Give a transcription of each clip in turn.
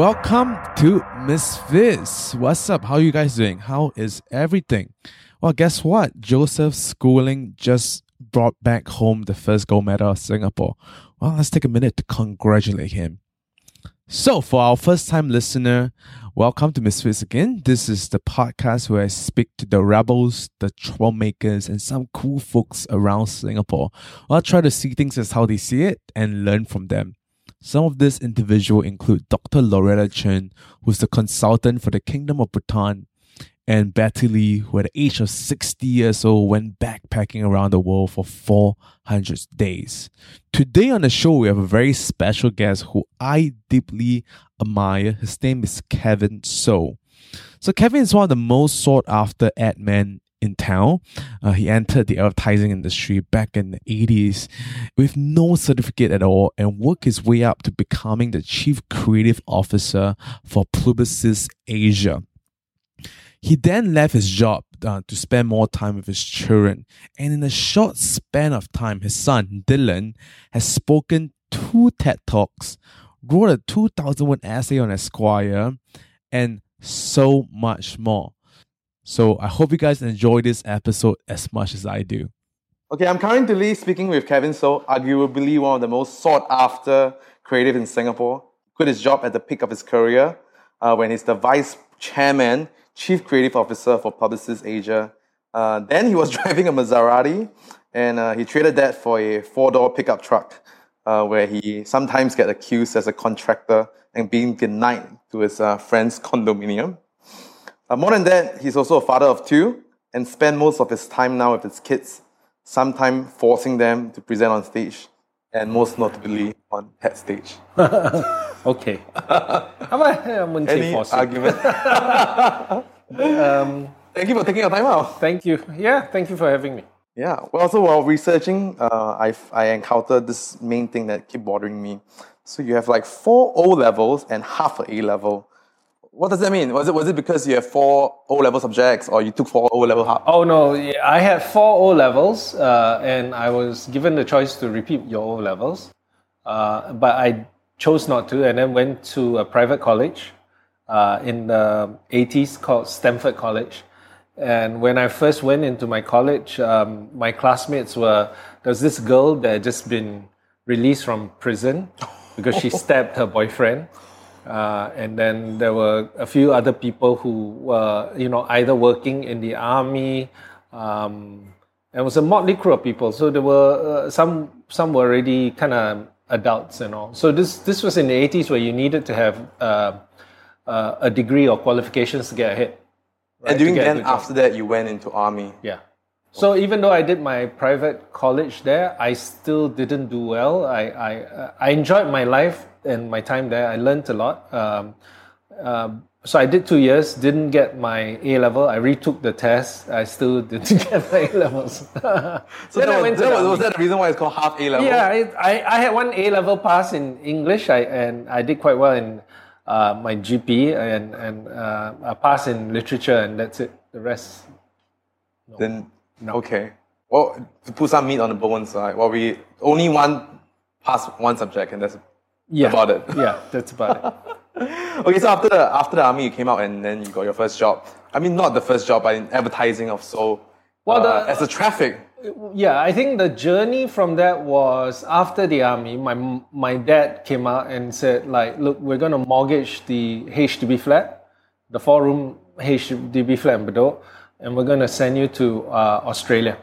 Welcome to Misfits. What's up? How are you guys doing? How is everything? Well, guess what? Joseph Schooling just brought back home the first gold medal of Singapore. Well, let's take a minute to congratulate him. So, for our first time listener, welcome to Misfits again. This is the podcast where I speak to the rebels, the troublemakers, and some cool folks around Singapore. I'll try to see things as how they see it and learn from them. Some of this individual include Dr. Loretta Chen, who's the consultant for the Kingdom of Bhutan, and Betty Lee, who at the age of 60 years old went backpacking around the world for 400 days. Today on the show, we have a very special guest who I deeply admire. His name is Kevin Soh. So Kevin is one of the most sought after ad men in town. Uh, he entered the advertising industry back in the 80s with no certificate at all and worked his way up to becoming the chief creative officer for Publicis Asia. He then left his job uh, to spend more time with his children. And in a short span of time, his son, Dylan, has spoken two TED Talks, wrote a 2001 essay on Esquire, and so much more. So I hope you guys enjoy this episode as much as I do. Okay, I'm currently speaking with Kevin Soh, arguably one of the most sought after creative in Singapore. Quit his job at the peak of his career uh, when he's the vice chairman chief creative officer for Publicis Asia. Uh, then he was driving a Maserati, and uh, he traded that for a four-door pickup truck, uh, where he sometimes get accused as a contractor and being denied to his uh, friend's condominium. Uh, more than that, he's also a father of two and spend most of his time now with his kids, sometimes forcing them to present on stage, and most notably on TED stage. okay. I wouldn't say Any forcing. argument? Um, Thank you for taking your time out. thank you. Yeah, thank you for having me. Yeah. Well, so while researching, uh, I I encountered this main thing that keep bothering me. So you have like four O levels and half a A level. What does that mean? Was it was it because you have four O level subjects, or you took four O level half? Oh no, I had four O levels, uh, and I was given the choice to repeat your O levels, uh, but I chose not to, and then went to a private college uh, in the 80s called Stamford College. And when I first went into my college, um, my classmates were there was this girl that had just been released from prison because she stabbed her boyfriend. Uh, and then there were a few other people who were, you know, either working in the army. Um, it was a motley crew of people. So there were uh, some some were already kind of adults and all. So this this was in the eighties where you needed to have uh, uh, a degree or qualifications to get ahead. right, and during then, after that, you went into army. Yeah. So even though I did my private college there, I still didn't do well. I I, uh, I enjoyed my life and my time there. I learned a lot. Um, um, so I did two years, didn't get my A level. I retook the test. I still didn't get my A levels. So Then that, I was, went to that was, was that the reason why it's called half A level? Yeah, I, I, I had one A level pass in English, I, and I did quite well in uh, my GP, and and uh, a pass in literature, and that's it. The rest, Then okay. Well, to put some meat on the bone side, well, we only one pass one subject, and that's yeah, about it. Yeah, that's about it. Okay, so after the after the army, you came out and then you got your first job. I mean, not the first job, but in advertising of so. Well, uh, the- as a traffic. Yeah, I think the journey from that was after the army. My my dad came out and said, like, look, we're going to mortgage the HDB flat, the four room HDB flat in Bedok, and we're going to send you to uh, Australia,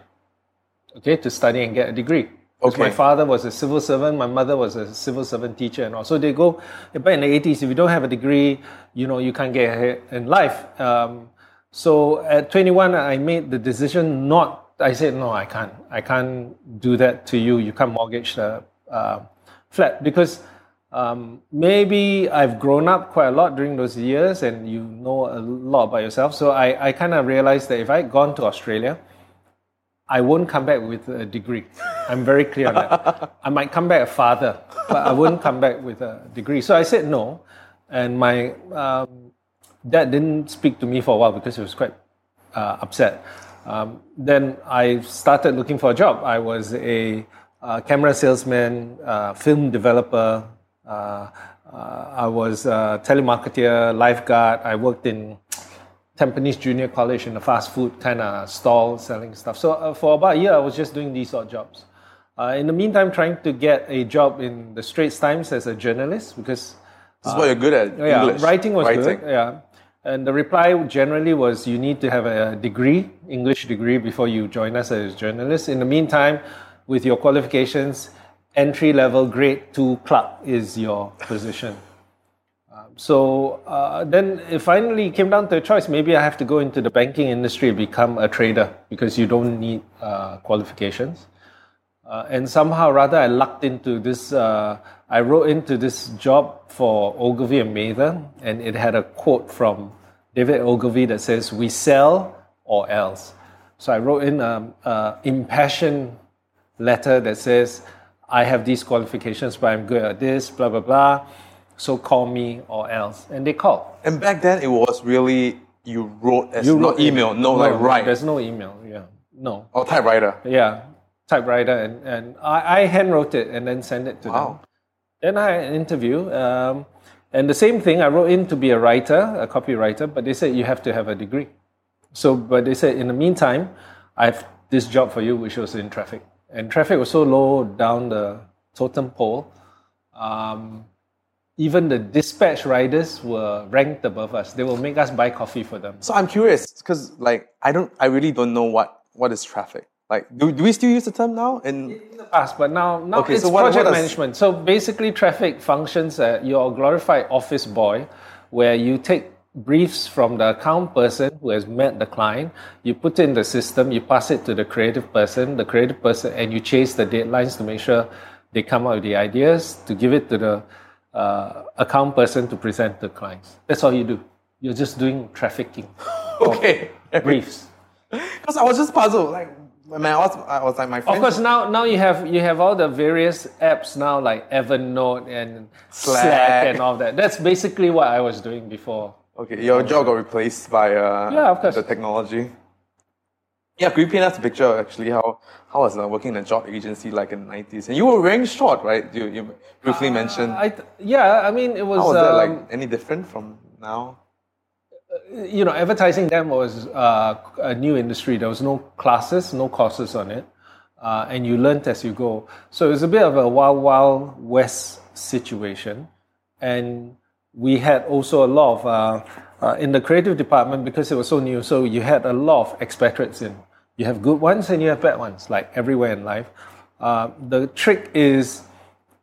okay, to study and get a degree. Okay. My father was a civil servant. My mother was a civil servant teacher, and all. So they go back in the eighties. If you don't have a degree, you know you can't get ahead in life. Um, so at 21, I made the decision not. I said no, I can't. I can't do that to you. You can't mortgage the uh, flat because um, maybe I've grown up quite a lot during those years, and you know a lot about yourself. So I, I kind of realized that if I'd gone to Australia, I won't come back with a degree. I'm very clear on that. I might come back a father, but I wouldn't come back with a degree. So I said no, and my um, dad didn't speak to me for a while because he was quite uh, upset. Um, then I started looking for a job. I was a uh, camera salesman, uh, film developer, uh, Uh, I was a telemarketer, lifeguard. I worked in Tampines Junior College in a fast food kind of stall selling stuff. So uh, for about a year, I was just doing these odd jobs. Uh, in the meantime, trying to get a job in the Straits Times as a journalist because This is what you're good at. yeah, English. writing was Writing. good. Yeah, and the reply generally was you need to have a degree, English degree, before you join us as a journalist. In the meantime, with your qualifications, entry level grade two clerk is your position. Um, so uh, then it finally came down to a choice. Maybe I have to go into the banking industry, and become a trader because you don't need uh, qualifications. Uh, and somehow rather I lucked into this, uh, I wrote into this job for Ogilvy and Mather, and it had a quote from David Ogilvy that says, we sell or else. So I wrote in an impassioned letter that says, I have these qualifications, but I'm good at this, blah, blah, blah. So call me or else. And they called. And back then, it was really you wrote as You not wrote email, no, like write There's no email, yeah. No. or typewriter. Yeah, typewriter, and, and I, I hand wrote it and then send it to Wow. them. Then I had an interview, um, and the same thing. I wrote in to be a writer, a copywriter, but they said you have to have a degree. So, but they said in the meantime, I have this job for you, which was in traffic, and traffic was so low down the totem pole. Um, even the dispatch riders were ranked above us. They will make us buy coffee for them. So I'm curious because like I don't, I really don't know what what is traffic. Like, do, do we still use the term now? And in the past, but now now Okay, it's so what- project what management. So basically, traffic functions as your glorified office boy, where you take briefs from the account person who has met the client, you put it in the system, you pass it to the creative person, the creative person, and you chase the deadlines to make sure they come up with the ideas to give it to the uh, account person to present to clients. That's all you do. You're just doing trafficking okay, briefs. because I was just puzzled. Like when I was, I was like my friend. Of course, now now you have you have all the various apps now like Evernote and Slack, Slack. and all that. That's basically what I was doing before. Okay, your job got replaced by uh, Yeah, of course. the technology. Yeah, could you paint us a picture of actually how how was uh, working in a job agency like in the nineties? And you were wearing short, right? You you briefly mentioned. I th- yeah, I mean it was, how was that um, like any different from now? You know advertising then was uh, a new industry. There was no classes, no courses on it, uh, and you learned as you go. So it was a bit of a wild wild west situation, and we had also a lot of uh, uh, in the creative department because it was so new. So you had a lot of expatriates in. You have good ones and you have bad ones, like everywhere in life. Uh, the trick is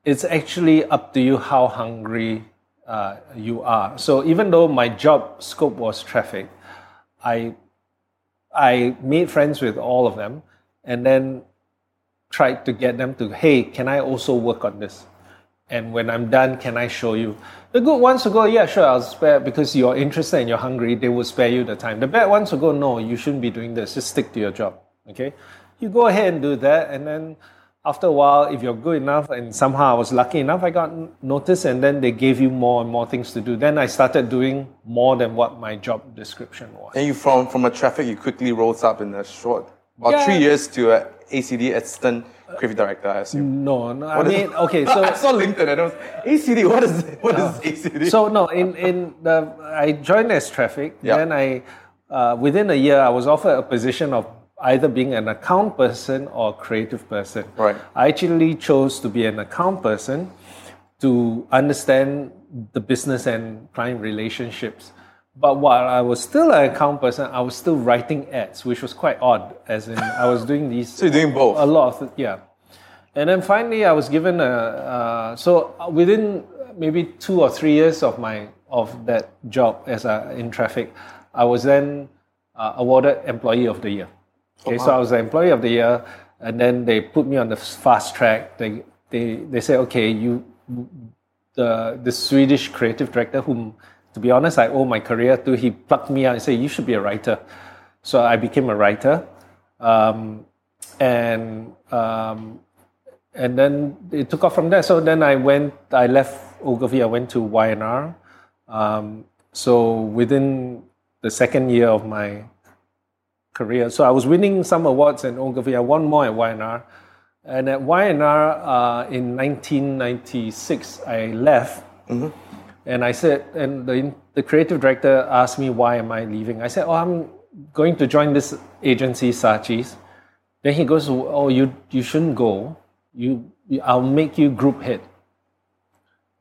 it's actually up to you how hungry uh, you are. So even though my job scope was traffic, I I made friends with all of them, and then tried to get them to, hey, can I also work on this? And when I'm done, can I show you? The good ones will go, yeah, sure, I'll spare because you're interested and you're hungry. They will spare you the time. The bad ones will go, no, you shouldn't be doing this. Just stick to your job. Okay, you go ahead and do that, and then after a while, if you're good enough, and somehow I was lucky enough, I got noticed, and then they gave you more and more things to do. Then I started doing more than what my job description was. And you from from a traffic, you quickly rose up in a short about Yeah. three years to a ACD assistant creative director. I assume. No, no, I What is- mean, okay, so I saw LinkedIn and I was ACD. What is what is ACD? So no, in in the I joined as traffic. Yeah. Then I uh, within a year I was offered a position of either being an account person or a creative person. Right. I actually chose to be an account person to understand the business and client relationships. But while I was still an account person, I was still writing ads, which was quite odd. As in, I was doing these. So you're doing both? A lot of yeah. And then finally, I was given a. Uh, so within maybe two or three years of my of that job as a, in traffic, I was then uh, awarded Employee of the Year. Okay, so I was the Employee of the Year, and then they put me on the fast track. They they they say, okay, you the the Swedish creative director, whom to be honest I owe my career to, he plucked me out and said, you should be a writer. So I became a writer, um, and um, and then it took off from there. So then I went, I left Ogilvy, I went to Y&R. Um, so within the second year of my career, so I was winning some awards at Ogilvy. I won more at Y&R. And at Y&R uh, in 1996, I left And I said, and the, the creative director asked me, why am I leaving? I said, oh, I'm going to join this agency, Saatchi's. Then he goes, oh, you, you shouldn't go. You, I'll make you group head.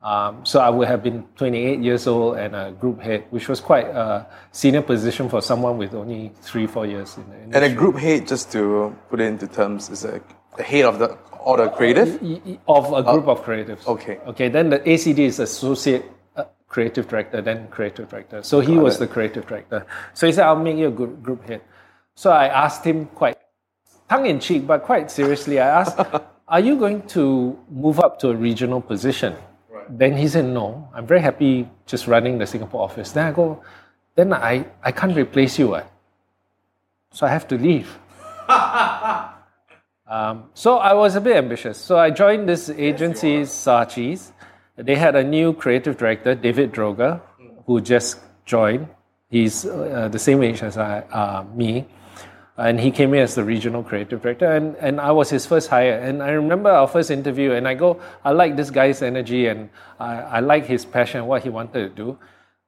Um, so I would have been 28 years old and a group head, which was quite a senior position for someone with only three, four years in the industry. And a group head, just to put it into terms, is a, the head of the or the creative. Of a group of creatives. okay. Okay. Then the ACD is associate uh, creative director, then creative director. So he was the creative director. So he said, "I'll make you a group, group head." So I asked him quite tongue in cheek, but quite seriously. I asked, "Are you going to move up to a regional position?" Then he said, "No, I'm very happy just running the Singapore office." Then I go, "Then I I can't replace you, what? So I have to leave." Um, so I was a bit ambitious. So I joined this agency, Saatchi's. They had a new creative director, David Droga, who just joined. He's uh, the same age as I, uh, me. And he came in as the regional creative director, and, and I was his first hire. And I remember our first interview, and I go, I like this guy's energy, and I, I like his passion, what he wanted to do.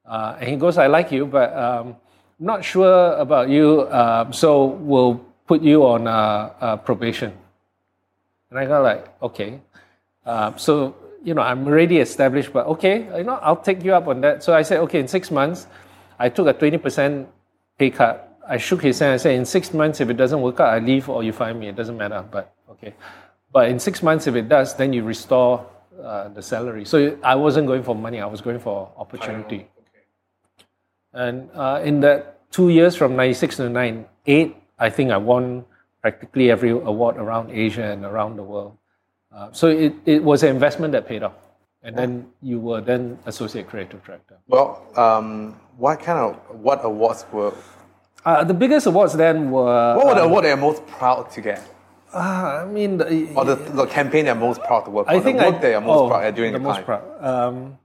Uh, and he goes, I like you, but um, not sure about you, uh, so we'll put you on uh, probation. And I go like, okay. Uh, so, you know, I'm already established, but okay, you know, I'll take you up on that. So I said, okay, in six months, I took a 20% pay cut. I shook his hand and said, in six months, if it doesn't work out, I leave or you fire me. It doesn't matter, but okay. But in six months, if it does, then you restore uh, the salary. So I wasn't going for money, I was going for opportunity. And uh, in that two years from 96 to 98, I think I won practically every award around Asia and around the world. Uh, so it, it was an investment that paid off. And then you were then associate creative director. Well, um, what kind of what awards were? Uh, the biggest awards then were. What were the award that you're most proud to get, uh, I mean, the, or the, the campaign they're most proud to work I on? think the I, work that you're most oh, proud at during the the, most time. proud. Um,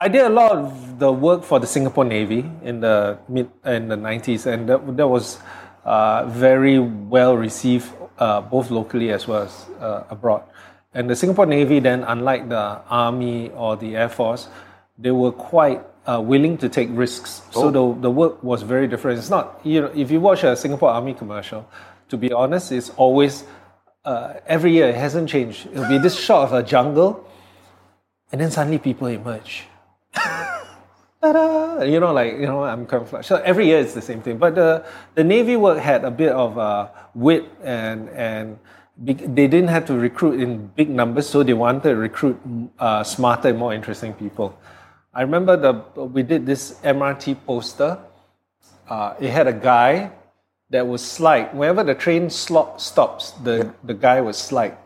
I did a lot of the work for the Singapore Navy in the mid in the nineties, and that, that was uh, very well received uh, both locally as well as uh, abroad. And the Singapore Navy then, unlike the Army or the Air Force, they were quite uh, willing to take risks. So the, the work was very different. It's not you know if you watch a Singapore Army commercial, to be honest, it's always uh, every year it hasn't changed. It'll be this shot of a jungle, and then suddenly people emerge. You know, like you know, I'm camouflage. So every year it's the same thing. But the the Navy work had a bit of uh, wit and and they didn't have to recruit in big numbers, so they wanted to recruit uh, smarter and more interesting people. I remember the we did this MRT poster. Uh, it had a guy that was slide whenever the train slop stops. The the guy was slide,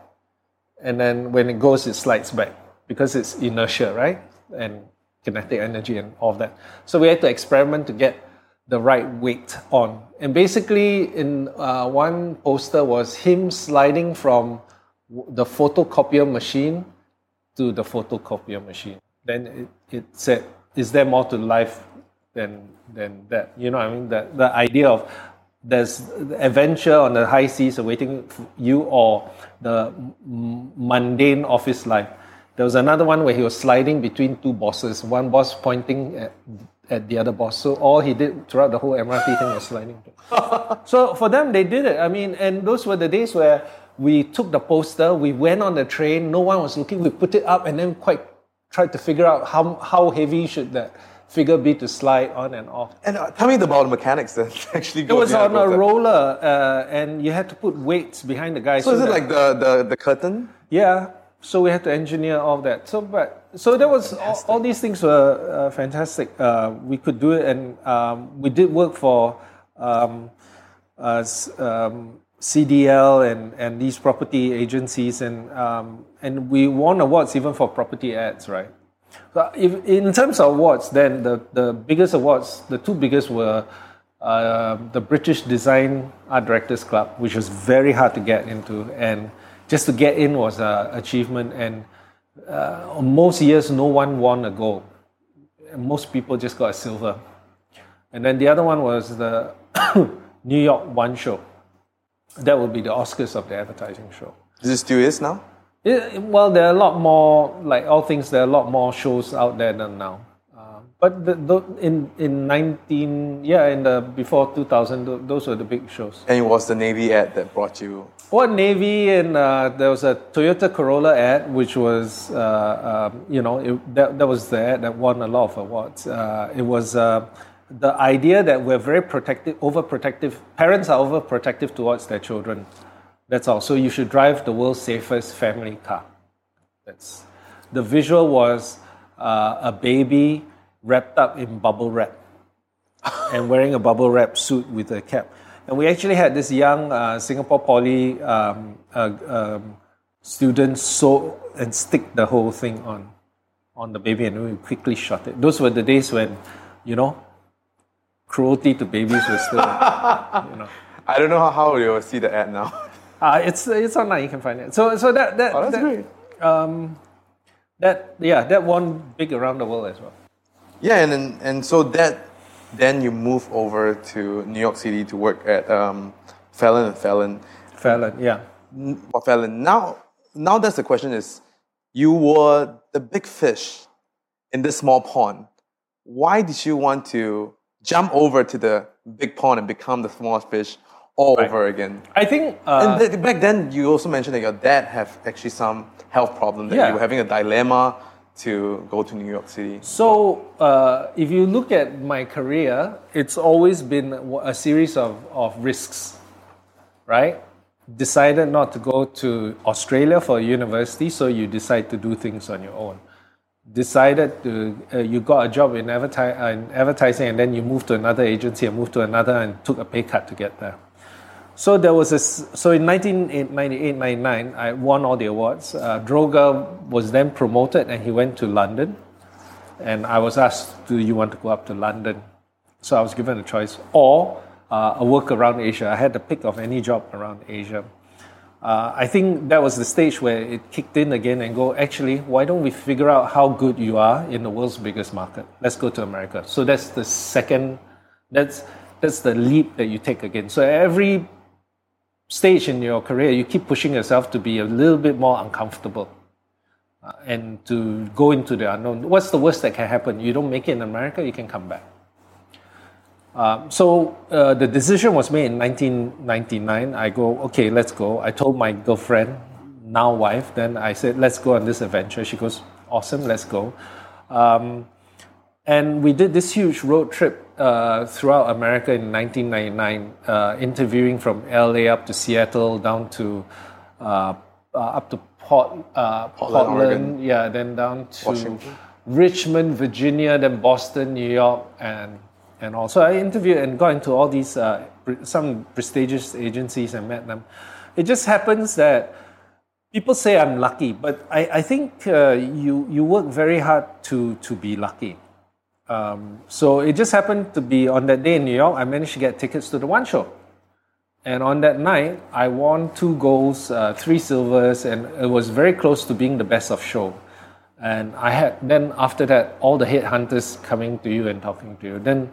and then when it goes, it slides back because it's inertia, right? And kinetic energy and all of that. So we had to experiment to get the right weight on. And basically, in uh, one poster was him sliding from the photocopier machine to the photocopier machine. Then it, it said, "Is there more to life than than that?" You know, what I mean, the the idea of there's adventure on the high seas awaiting you, or the mundane office life. There was another one where he was sliding between two bosses, one boss pointing at, at the other boss. So all he did throughout the whole MRT thing was sliding. so for them, they did it. I mean, and those were the days where we took the poster, we went on the train, no one was looking, we put it up and then quite tried to figure out how, how heavy should that figure be to slide on and off. And uh, tell me about the mechanics that actually It was on a roller, uh, and you had to put weights behind the guy. So is it like the, the, the curtain? Yeah. So we had to engineer all that. So, but so there was all, all these things were uh, fantastic. Uh, we could do it, and um, we did work for um, uh, um, CDL and, and these property agencies, and um, and we won awards even for property ads, right? But if, in terms of awards, then the, the biggest awards, the two biggest were uh, the British Design Art Directors Club, which was very hard to get into, and just to get in was an achievement. And uh, most years, no one won a gold. Most people just got a silver. And then the other one was the New York One Show. That would be the Oscars of the advertising show. Is it still is now? It, well, there are a lot more, like all things, there are a lot more shows out there than now. Uh, but the, the, in in nineteen, yeah, in the before two thousand, those were the big shows. And it was the Navy ad that brought you. What Navy and uh, there was a Toyota Corolla ad, which was, uh, um, you know, it, that, that was the ad that won a lot of awards. Uh, it was uh, the idea that we're very protective, overprotective. Parents are overprotective towards their children. That's all. So you should drive the world's safest family car. That's the visual was uh, a baby wrapped up in bubble wrap and wearing a bubble wrap suit with a cap. And we actually had this young uh, Singapore Poly um, uh, um, student sew and stick the whole thing on on the baby, and we quickly shot it. Those were the days when, you know, cruelty to babies was still, you know. I don't know how, how you will see the ad now. Uh, it's it's online. You can find it. So so that that Oh, that's that, great. Um, that yeah, that won big around the world as well. Yeah, and then, and so that then you move over to New York City to work at um, Fallon and Fallon. Fallon, yeah. Well, Fallon. Now, now that's the question: is you were the big fish in this small pond. Why did you want to jump over to the big pond and become the smallest fish all over again? I think uh, and th- back then, you also mentioned that your dad had actually some health problem that Yeah. you were having a dilemma to go to New York City. So, uh, if you look at my career, it's always been a series of, of risks, right? Decided not to go to Australia for university, so you decide to do things on your own. Decided to, uh, you got a job in, adverti- uh, in advertising, and then you moved to another agency and moved to another and took a pay cut to get there. So there was a so in 1998 99 I won all the awards. Uh, Droga was then promoted and he went to London, and I was asked, "Do you want to go up to London?" So I was given a choice or uh, a work around Asia. I had to pick of any job around Asia. Uh, I think that was the stage where it kicked in again and go. Actually, why don't we figure out how good you are in the world's biggest market? Let's go to America. So that's the second. That's that's the leap that you take again. So every stage in your career, you keep pushing yourself to be a little bit more uncomfortable uh, and to go into the unknown. What's the worst that can happen? You don't make it in America, you can come back. Um, so uh, the decision was made in 1999. I go, okay, let's go. I told my girlfriend, now wife, then I said, let's go on this adventure. She goes, awesome, let's go. Um, and we did this huge road trip uh, throughout America in 1999, uh, interviewing from LA up to Seattle, down to uh, uh, up to Port, uh, Portland, Oregon. yeah, then down to Washington. Richmond, Virginia, then Boston, New York, and and also I interviewed and got into all these uh, some prestigious agencies and met them. It just happens that people say I'm lucky, but I, I think uh, you you work very hard to to be lucky. Um, so it just happened to be on that day in New York, I managed to get tickets to the one show. And on that night, I won two golds, uh, three silvers, and it was very close to being the best of show. And I had then after that, all the headhunters coming to you and talking to you. Then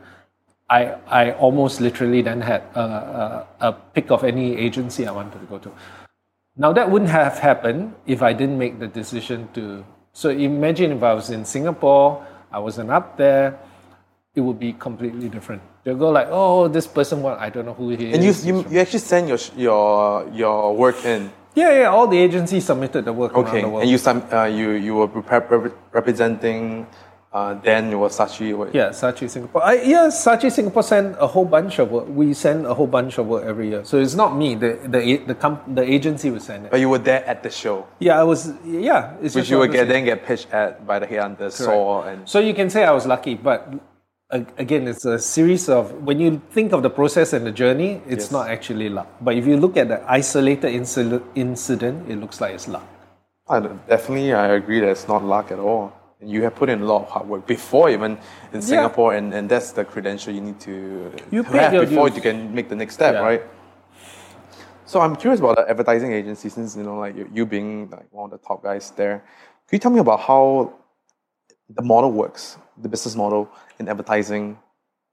I, I almost literally then had a, a, a pick of any agency I wanted to go to. Now that wouldn't have happened if I didn't make the decision to. So imagine if I was in Singapore, I wasn't up there, it would be completely different. They'll go like, "Oh, this person, what? I don't know who he is. And you, you, you actually send your, your, your work in. yeah, yeah. All the agencies submitted the work Okay, around the world. and you, uh, you, you were rep- rep- representing uh, then it was Saatchi. what- Yeah, Saatchi Singapore. I, yeah, Saatchi Singapore send a whole bunch of work. We send a whole bunch of work every year. So it's not me. The the the, comp, the agency will send it. But you were there at the show, Yeah, I was. Yeah, it's which you would get then get pitched at by the headhunter, saw and So you can say I was lucky, but again, it's a series of when you think of the process and the journey, it's Yes. not actually luck. But if you look at the isolated incident, incident, it looks like it's luck. I definitely I agree that it's not luck at all. And you have put in a lot of hard work before even in Singapore, and, and that's the credential you need to, You to have before dues. you can make the next step, Yeah. right? So I'm curious about the advertising agency, since you know, like you, you being like one of the top guys there. Can you tell me about how the model works, the business model in advertising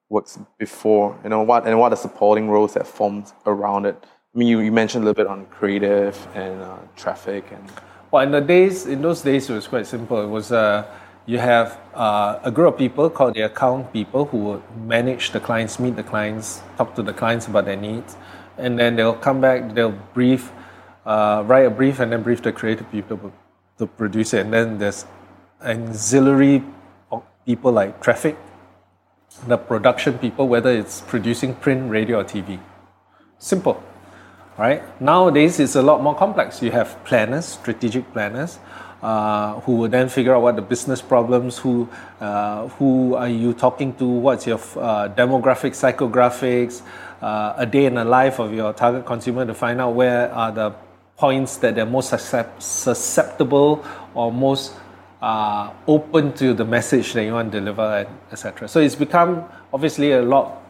works before, you know, what and what are the supporting roles that formed around it? I mean, you, you mentioned a little bit on creative and uh, traffic and Well, in the days, in those days, it was quite simple. It was uh, you have uh, a group of people called the account people who would manage the clients, meet the clients, talk to the clients about their needs, and then they'll come back, they'll brief, uh, write a brief, and then brief the creative people to produce it. And then there's auxiliary people like traffic, the production people, whether it's producing print, radio, or TV. Simple, right? Nowadays, it's a lot more complex. You have planners, strategic planners, uh, who will then figure out what the business problems, who, uh, who are you talking to, what's your uh, demographics, psychographics, uh, a day in the life of your target consumer to find out where are the points that they're most susceptible or most uh, open to the message that you want to deliver, etc. So it's become obviously a lot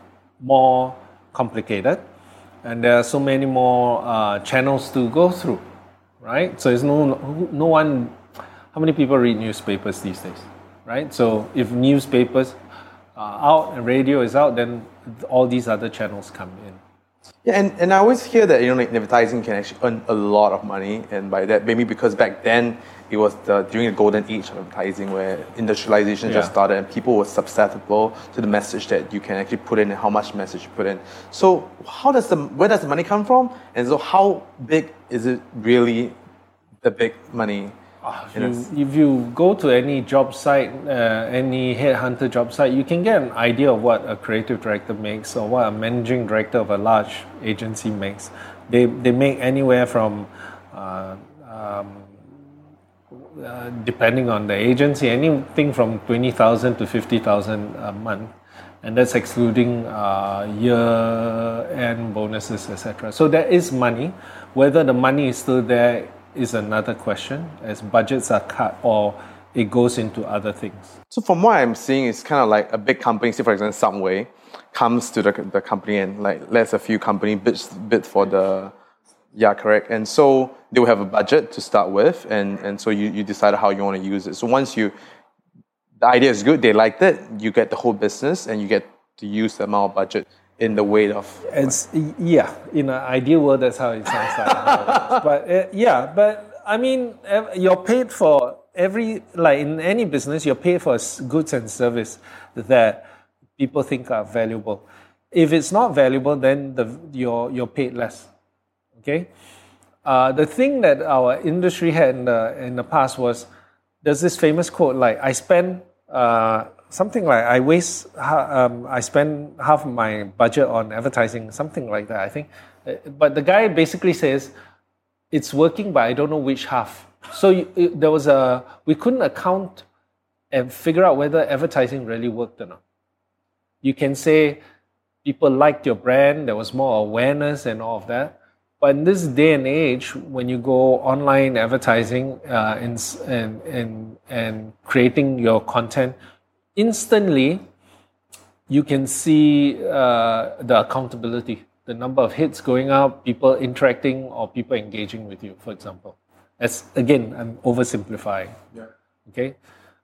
more complicated, and there are so many more uh, channels to go through, right? So it's no no one. How many people read newspapers these days, right? So if newspapers are out and radio is out, then all these other channels come in. Yeah, and, and I always hear that you know like, advertising can actually earn a lot of money, and by that maybe because back then it was the, during the golden age of advertising where industrialization yeah. just started and people were susceptible to the message that you can actually put in and how much message you put in. So how does the where does the money come from? And so how big is it really the big money? If you, if you go to any job site, uh, any headhunter job site, you can get an idea of what a creative director makes or what a managing director of a large agency makes. They, they make anywhere from, uh, um, uh, depending on the agency, anything from 20,000 to 50,000 a month. And that's excluding uh, year end bonuses, etc. So there is money. Whether the money is still there is another question as budgets are cut or it goes into other things. So from what I'm seeing, it's kind of like a big company, say for example Subway, comes to the, the company and like lets a few company bid, bid for the yeah correct. And so they will have a budget to start with and and so you, you decide how you want to use it. So once you the idea is good they liked it you get the whole business and you get to use the amount of budget in the way of it's yeah in an ideal world that's how it sounds like. But uh, yeah but i mean you're paid for every like in any business you're paid for goods and service that people think are valuable. If it's not valuable then the, you're, you're paid less okay uh, the thing that our industry had in the, in the past was there's this famous quote like i spend uh, something like I waste, um, I spend half my budget on advertising, something like that, I think. Uh, but the guy basically says, it's working, but I don't know which half. So you, it, there was a, we couldn't account and figure out whether advertising really worked or not. You can say people liked your brand, there was more awareness and all of that. But in this day and age, when you go online advertising uh, and, and, and, and creating your content, instantly you can see uh, the accountability, the number of hits going up, people interacting or people engaging with you, for example. As again, I'm oversimplifying. Yeah. Okay,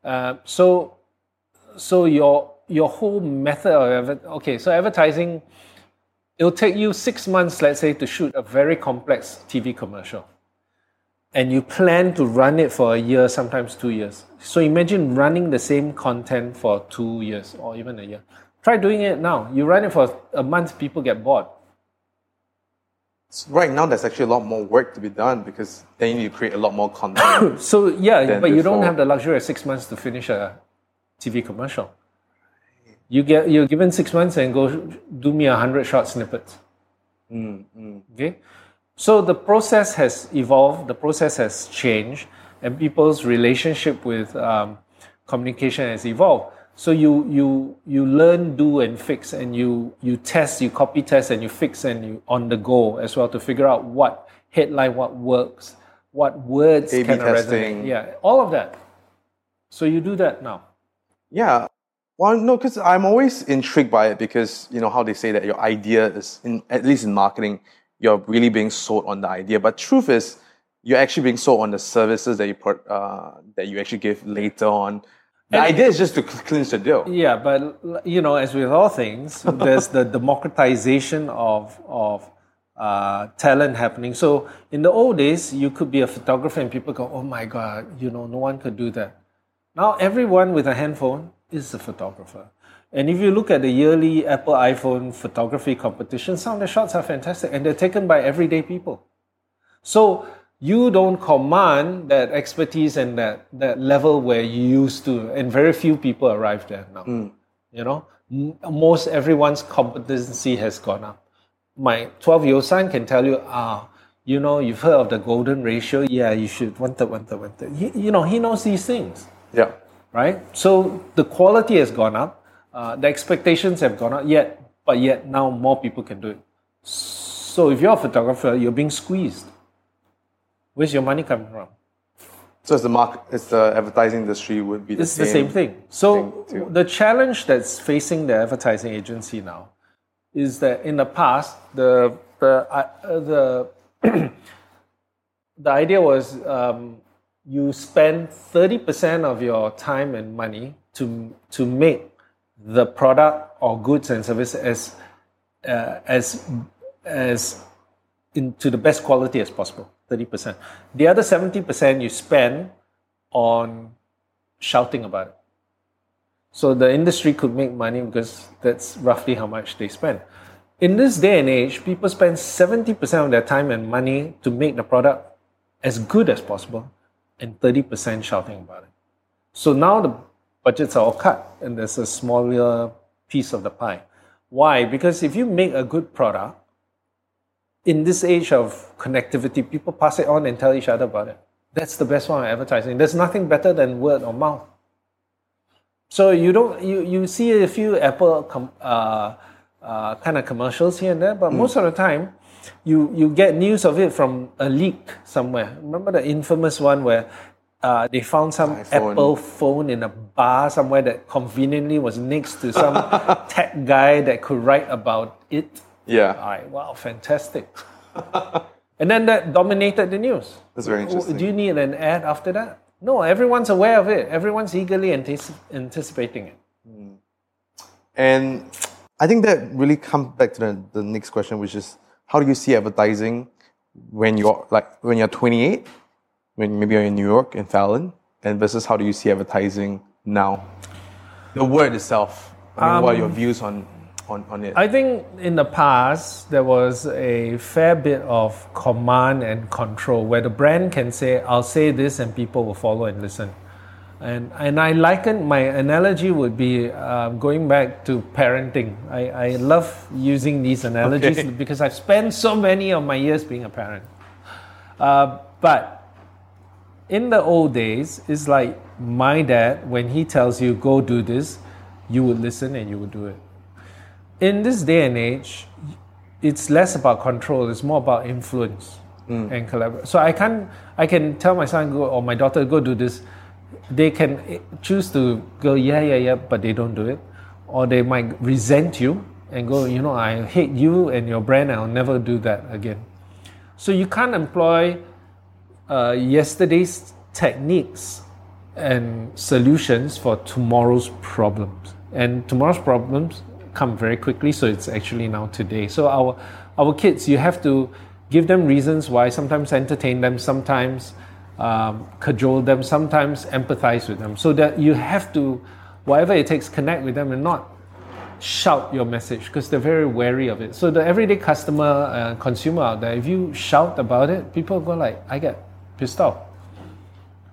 uh, so so your your whole method of okay, so advertising, it'll take you six months, let's say, to shoot a very complex TV commercial and you plan to run it for a year, sometimes two years. So imagine running the same content for two years or even a year. Try doing it now. You run it for a month, people get bored. So right now, there's actually a lot more work to be done because then you create a lot more content. so yeah, but you don't have the luxury of six months to finish a TV commercial. You get you're given six months and go do me a hundred short snippets. Mm, mm. Okay, so the process has evolved, the process has changed, and people's relationship with um, communication has evolved. So you you you learn, do, and fix, and you you test, you copy test, and you fix, and you on the go as well to figure out what headline, what works, what words A-B can resonate. Yeah, all of that. So you do that now. Yeah. Well, no, because I'm always intrigued by it because you know how they say that your idea is, in, at least in marketing, you're really being sold on the idea. But truth is, you're actually being sold on the services that you put, uh, that you actually give later on. The and idea is just to clinch the deal. Yeah, but you know, as with all things, there's the democratization of of uh, talent happening. So in the old days, you could be a photographer and people go, "Oh my God, you know, no one could do that." Now everyone with a handphone is a photographer. And if you look at the yearly Apple iPhone photography competition, some of the shots are fantastic and they're taken by everyday people. So you don't command that expertise and that, that level where you used to, and very few people arrive there now. You know, M- most everyone's competency has gone up. My 12 year old son can tell you, ah, you know, you've heard of the golden ratio. Yeah, you should one third, one third, one third. He, you know, he knows these things Yeah. Right? So the quality has gone up, uh, the expectations have gone up. Yet, but yet now more people can do it. So if you're a photographer, you're being squeezed. Where's your money coming from? So it's the mark, it's the advertising industry would be the It's same. the same thing. So thing the challenge that's facing the advertising agency now is that in the past, the the uh, the the idea was um, you spend thirty percent of your time and money to to make the product or goods and service as uh, as as into the best quality as possible. Thirty percent. The other seventy percent you spend on shouting about it. So the industry could make money because that's roughly how much they spend. In this day and age, people spend 70% of their time and money to make the product as good as possible and 30% shouting about it. So now the budgets are all cut and there's a smaller piece of the pie. Why? Because if you make a good product, in this age of connectivity, people pass it on and tell each other about it. That's the best form of advertising. There's nothing better than word of mouth. So you don't you, you see a few Apple com, uh, uh, kind of commercials here and there, but most of the time, you you get news of it from a leak somewhere. Remember the infamous one where uh, they found some iPhone. Apple phone in a bar somewhere that conveniently was next to some tech guy that could write about it. Yeah. All right, wow, fantastic. and then that dominated the news. That's very interesting. Do you need an ad after that? No, everyone's aware of it. Everyone's eagerly antici- anticipating it. And I think that really comes back to the, the next question, which is how do you see advertising when you're like when you're 28, when maybe you're in New York in Fallon, and versus how do you see advertising now? The word itself. I mean, what are your um, views on on, on it? I think in the past there was a fair bit of command and control where the brand can say, "I'll say this," and people will follow and listen. And and I liken my analogy would be um, going back to parenting. I, I love using these analogies Okay. because I've spent so many of my years being a parent. Uh, but in the old days, it's like my dad, when he tells you, go do this, you would listen and you would do it. In this day and age, it's less about control, it's more about influence and collaboration. So I can't, I can tell my son go, or my daughter go do this. They can eh, choose to go, yeah, yeah, yeah, but they don't do it. Or they might resent you and go, you know, I hate you and your brand, I'll never do that again. So you can't employ uh, yesterday's techniques and solutions for tomorrow's problems. And tomorrow's problems come very quickly, so it's actually now today. So our our kids, you have to give them reasons why. Sometimes entertain them, sometimes um, cajole them, sometimes empathize with them, so that you have to, whatever it takes, connect with them and not shout your message because they're very wary of it. So the everyday customer, uh, consumer out there, if you shout about it, people go like, I get pissed off.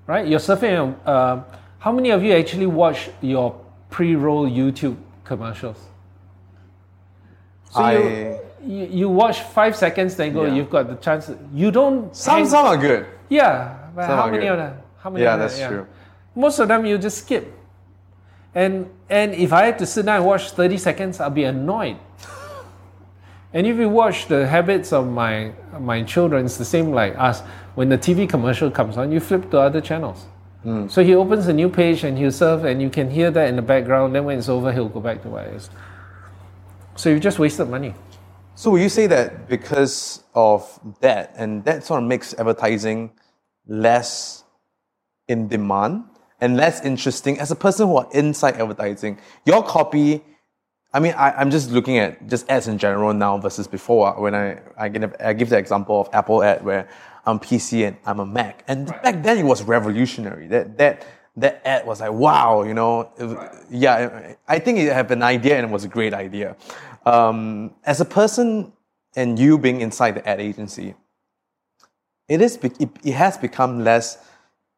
Right? You're surfing. Uh, how many of you actually watch your pre-roll YouTube commercials? So I you, you you watch five seconds, then go. Yeah. You've got the chance. You don't. some hang- some are good. yeah, but Some how many good. of them? How many? Yeah, that's true. Most of them you just skip. And and if I had to sit down and watch 30 seconds, I'll be annoyed. and if you watch the habits of my my children, it's the same like us. When the TV commercial comes on, you flip to other channels. Hmm. So he opens a new page and he'll surf, and you can hear that in the background. Then when it's over, he'll go back to what it is. So you just wasted money. So will you say that because of that, and that sort of makes advertising less in demand and less interesting as a person who are inside advertising? Your copy, I mean, I, I'm just looking at just ads in general now versus before. When I I give, I give the example of Apple ad where I'm PC and I'm a Mac, and back then it was revolutionary. That that that ad was like wow, you know. It- Yeah, I think it had an idea and it was a great idea. Um, as a person and you being inside the ad agency, it is it, has become less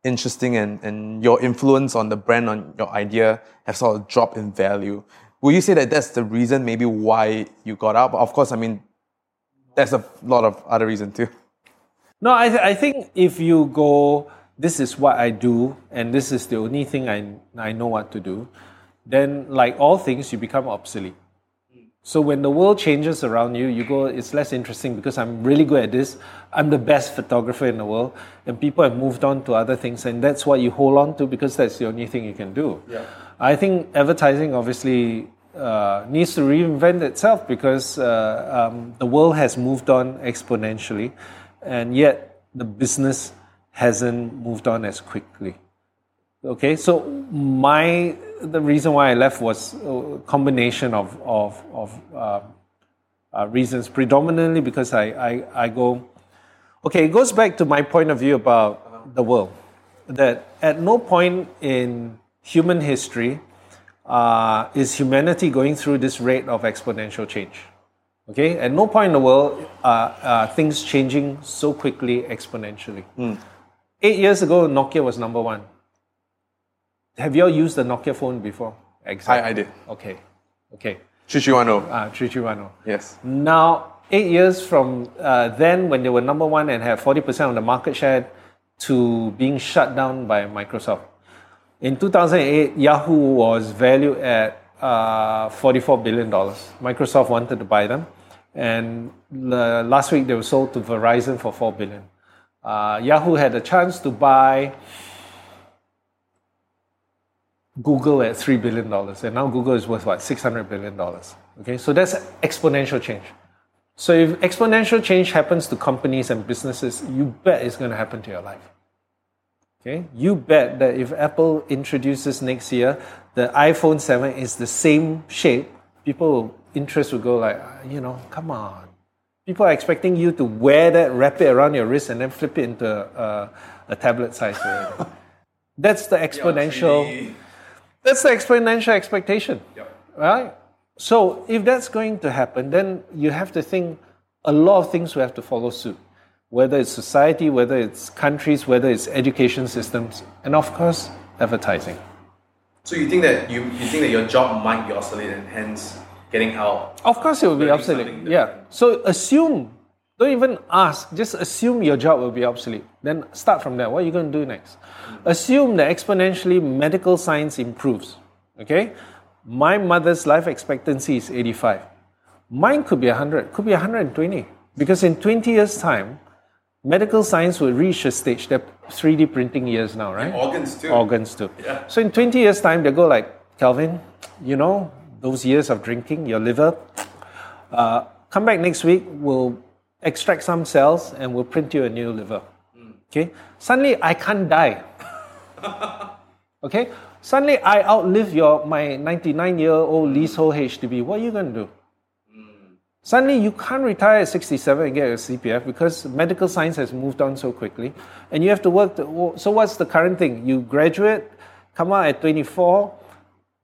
interesting and, and your influence on the brand on your idea has sort of dropped in value. Will you say that that's the reason maybe why you got out? But of course i mean there's a lot of other reason too. No, I, th- I think if you go, this is what I do, and this is the only thing I, I know what to do, then, like all things, you become obsolete. So when the world changes around you, you go, it's less interesting because I'm really good at this. I'm the best photographer in the world, and people have moved on to other things, and that's what you hold on to because that's the only thing you can do. Yeah. I think advertising obviously uh, needs to reinvent itself because uh, um, the world has moved on exponentially, and yet the business hasn't moved on as quickly. Okay, so my the reason why I left was a combination of of of um, uh, reasons, predominantly because I, I I go. Okay, it goes back to my point of view about the world. That at no point in human history uh, is humanity going through this rate of exponential change. Okay, at no point in the world are uh, things changing so quickly exponentially. Eight years ago, Nokia was number one. Have you all used the Nokia phone before? Exactly. I did. Okay, okay. Chichuano. Uh, 3310. yes Now, eight years from uh, then, when they were number one and had 40% of the market share, to being shut down by Microsoft. In 2008, Yahoo was valued at uh, $44 billion. Microsoft wanted to buy them. And the, last week, they were sold to Verizon for 4 billion. Uh, Yahoo had a chance to buy Google at $3 billion. And now Google is worth what? $600 billion. Okay, so that's exponential change. So if exponential change happens to companies and businesses, you bet it's going to happen to your life. Okay, you bet that if Apple introduces next year the iPhone 7 is the same shape, people interest will go like, "Ah, you know, come on. People are expecting you to wear that, wrap it around your wrist, and then flip it into a, a tablet size. That's the exponential. That's the exponential expectation, right? So if that's going to happen, then you have to think a lot of things will have to follow suit, whether it's society, whether it's countries, whether it's education systems, and of course, advertising. So you think that you, you think that your job might be obsolete and hence getting out? Of course, it will be obsolete. Yeah. So assume, don't even ask, just assume your job will be obsolete. Then start from there. What are you going to do next? Assume that exponentially medical science improves. Okay? My mother's life expectancy is 85. Mine could be 100, could be 120. Because in 20 years' time, medical science will reach a stage that 3D printing years now, right? Organs too. organs too. Yeah. So in 20 years' time, they go like, Kevin, you know, those years of drinking, your liver, uh, come back next week, we'll extract some cells and we'll print you a new liver. Okay? Suddenly, I can't die. okay? Suddenly, I outlive your my 99 year old leasehold HDB. What are you going to do? Suddenly, you can't retire at 67 and get a CPF because medical science has moved on so quickly, and you have to work. To, so, what's the current thing? You graduate, come out at 24,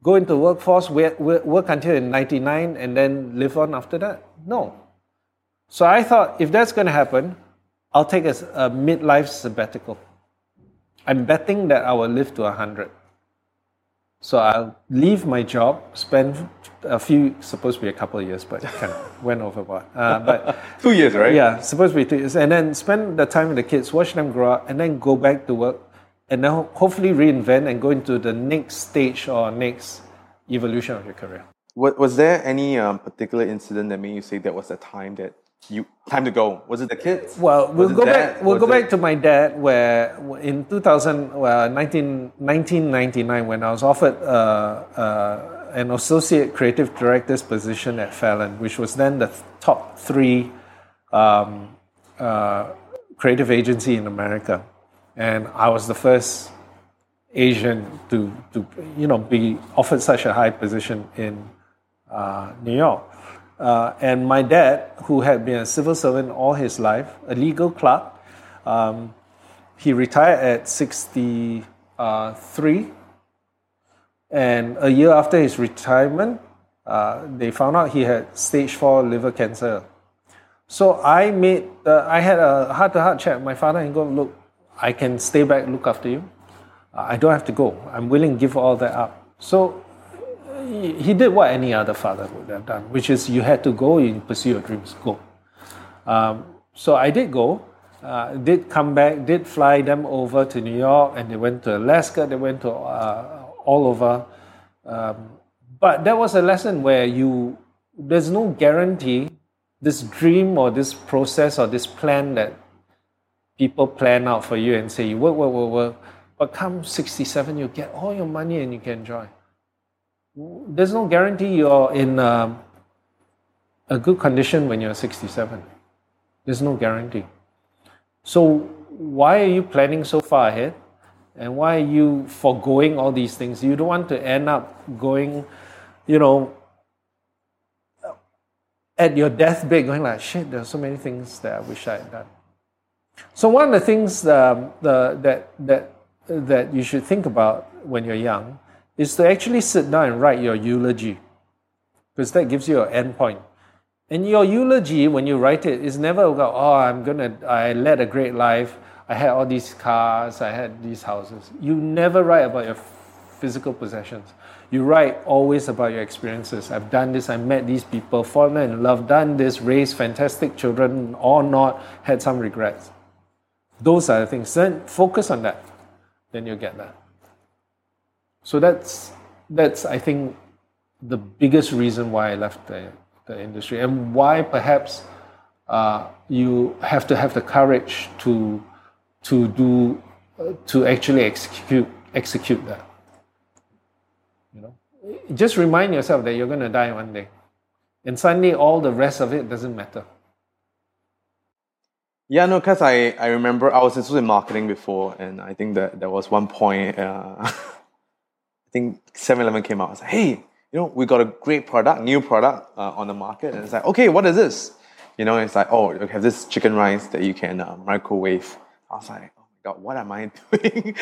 go into workforce, work, until you're 99, and then live on after that? No. So, I thought if that's going to happen, I'll take a midlife sabbatical. I'm betting that I will live to 100. So I'll leave my job, spend a few, supposed to be a couple of years, but kind of went overboard. Uh, but Two years, right? yeah, supposed to be two years. And then spend the time with the kids, watch them grow up, and then go back to work, and then hopefully reinvent and go into the next stage or next evolution of your career. Was, was there any um, particular incident that made you say that was the time that you time to go? Was it the kids? Well, we'll go that? back. We'll Was go it- back to my dad, where in 2000, well, 19, 1999, when I was offered uh, uh, an associate creative director's position at Fallon, which was then the top three um, uh, creative agency in America, and I was the first Asian to, to you know be offered such a high position in uh, New York. Uh, and my dad, who had been a civil servant all his life, a legal clerk, um, he retired at 63. And a year after his retirement, uh, they found out he had stage four liver cancer. So I made, uh, I had a heart to heart chat with my father and go, look, I can stay back, look after you. Uh, I don't have to go. I'm willing to give all that up. So he, did what any other father would have done, which is you had to go, and pursue your dreams, go. Um, so I did go, uh, did come back, did fly them over to New York, and they went to Alaska, they went to uh, all over. Um, but that was a lesson where you, there's no guarantee this dream or this process or this plan that people plan out for you and say you work, work, work, work, but come 67, you get all your money and you can enjoy. There's no guarantee you're in um, a good condition when you're 67. There's no guarantee. So, why are you planning so far ahead? And why are you foregoing all these things? You don't want to end up going, you know, at your deathbed going like, shit, there's so many things that I wish I had done. So one of the things um, the, that, that, that you should think about when you're young is to actually sit down and write your eulogy because that gives you an end point. And your eulogy, when you write it, is never about, oh, I'm gonna, I led a great life, I had all these cars, I had these houses. You never write about your physical possessions. You write always about your experiences. I've done this, I met these people, fallen in love, done this, raised fantastic children or not, had some regrets. Those are the things. Then focus on that. Then you'll get that. So that's that's I think the biggest reason why I left the, the industry and why perhaps uh, you have to have the courage to to do uh, to actually execute execute that. You know, just remind yourself that you're going to die one day, and suddenly all the rest of it doesn't matter. Yeah, no, because I, I remember I was in marketing before, and I think that there was one point, uh, I think 7 Eleven came out. I was like, hey, you know, we got a great product, new product uh, on the market. And it's like, okay, what is this? You know, it's like, oh, you have this chicken rice that you can uh, microwave. I was like, oh my God, what am I doing?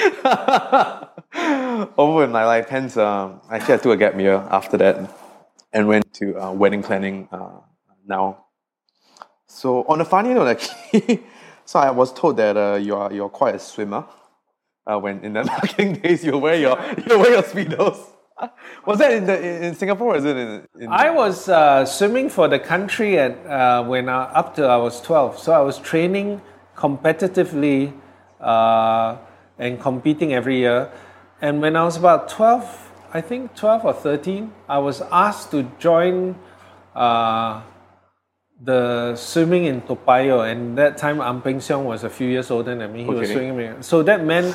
Over in my life, hence, um, actually, I took a gap year after that and went to uh, wedding planning uh, now so on a funny note, actually, so I was told that uh, you are you're quite a swimmer. Uh, when in the marketing days, you wear your you wear your speedos. Was that in the in Singapore? Or is it in? in I was uh, swimming for the country at uh, when I, up to I was twelve. So I was training competitively uh, and competing every year. And when I was about twelve, I think twelve or thirteen, I was asked to join uh, the swimming in Toa Payoh, and that time Ang Peng Siong was a few years older than me. He okay. was swimming. So that meant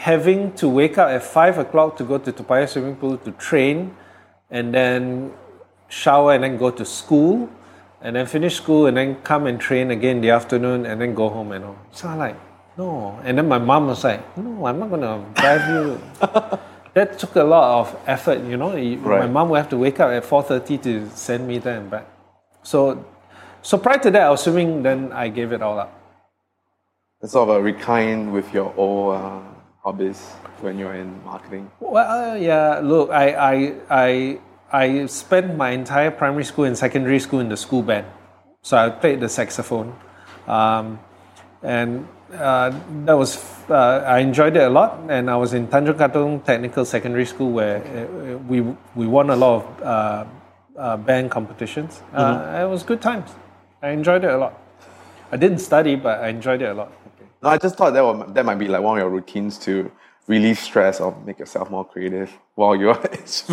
having to wake up at five o'clock to go to Toa Payoh swimming pool to train, and then shower and then go to school, and then finish school and then come and train again in the afternoon and then go home and all. So I'm like, no. And then my mom was like, no, I'm not gonna drive you. that took a lot of effort, you know. Right. My mom would have to wake up at four thirty to send me there and back. So so prior to that, I was swimming. Then I gave it all up. It's sort of a recline with your old uh, hobbies when you're in marketing. Well, uh, yeah. Look, I, I, I, I spent my entire primary school and secondary school in the school band. So I played the saxophone, um, and uh, that was uh, I enjoyed it a lot. And I was in Tanjong Katong Technical Secondary School where uh, we we won a lot of uh, uh, band competitions. Mm-hmm. it was good times. I enjoyed it a lot. I didn't study, but I enjoyed it a lot. Okay. No, I just thought that would, that might be like one of your routines to relieve stress or make yourself more creative while you're.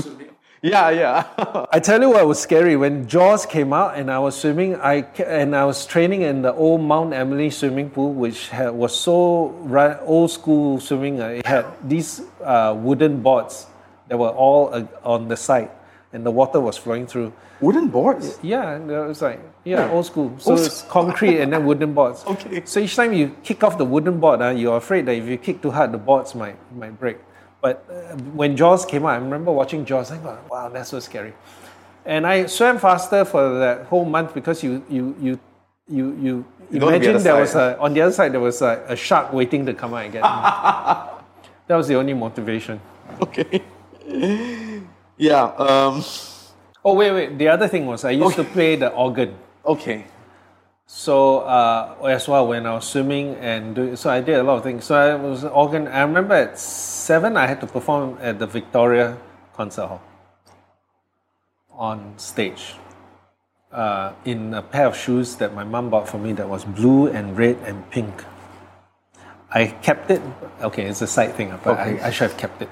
yeah, yeah. I tell you what was scary when Jaws came out and I was swimming. I and I was training in the old Mount Emily swimming pool, which had, was so old school swimming. Uh, it had these uh, wooden boards that were all uh, on the side and the water was flowing through. Wooden boards? Yeah, it was like, yeah, old school. So old it's concrete and then wooden boards. okay. So each time you kick off the wooden board, uh, you're afraid that if you kick too hard, the boards might, might break. But uh, when Jaws came out, I remember watching Jaws, I thought, wow, that's so scary. And I swam faster for that whole month because you you you you you, You the imagine there was a on the other side there was a, a shark waiting to come out and get me. that was the only motivation. Okay. Yeah. Um, Oh wait wait the other thing was I used to play the organ. okay. So uh, as well when I was swimming and do, so I did a lot of things. So I was organ. I remember at seven I had to perform at the Victoria Concert Hall on stage uh, in a pair of shoes that my mum bought for me that was blue and red and pink. I kept it. Okay, it's a side thing, but Okay. I, I should have kept it.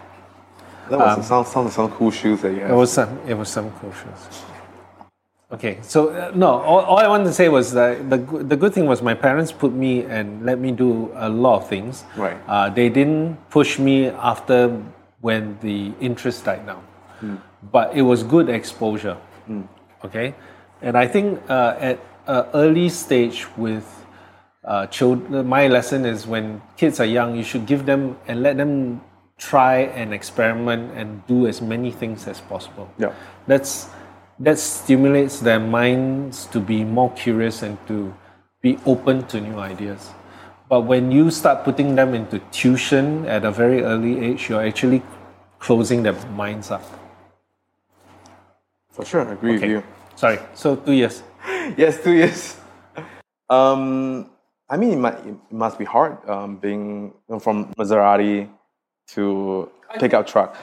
That was sounds sounds like some cool shoes that you have. It was some. It was some cool shoes. Okay, so uh, no, all, all I wanted to say was that the good- the good thing was my parents put me and let me do a lot of things. Right. Uh, they didn't push me after when the interest died down, but it was good exposure. Okay, and I think uh, at an early stage with uh, children, my lesson is when kids are young, you should give them and let them try and experiment and do as many things as possible. Yeah. That's that stimulates their minds to be more curious and to be open to new ideas. But when you start putting them into tuition at a very early age, you're actually closing their minds up. For sure, I agree with you. Sorry. So two years. yes, two years. Um, I mean, it, might, it must be hard um, being from Maserati to pickup truck.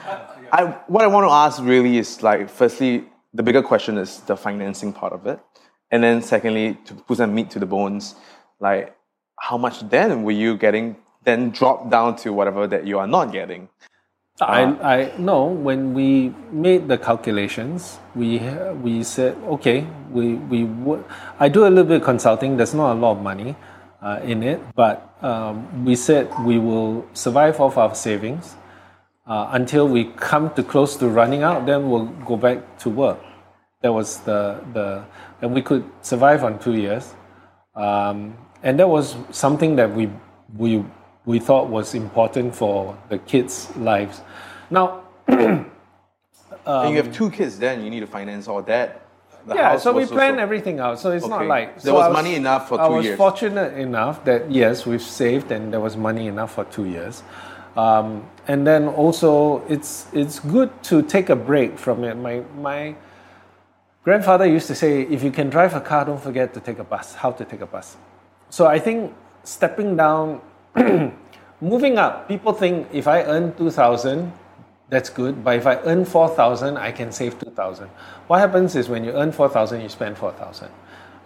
I, what I want to ask really is like, firstly, the bigger question is the financing part of it, and then secondly, to put some meat to the bones, like how much then were you getting? Then drop down to whatever that you are not getting. I, uh, I no. When we made the calculations, we we said okay. We we would. I do a little bit of consulting. There's not a lot of money uh, in it, but um, we said we will survive off our savings uh, until we come to close to running out. Then we'll go back to work. That was the the and we could survive on two years, um, and that was something that we we we thought was important for the kids' lives. Now, and you have two kids, then you need to finance all that. The yeah, so we was planned everything out. So it's not Okay. like There so was money enough for I two was fortunate enough that yes, we've saved and there was money enough for two years. Um, and then also, it's it's good to take a break from it. My my grandfather used to say, if you can drive a car, don't forget to take a bus. How to take a bus. So I think stepping down, moving up. People think if I earn two thousand, that's good. But if I earn four thousand, I can save two thousand. What happens is when you earn four thousand, you spend four thousand.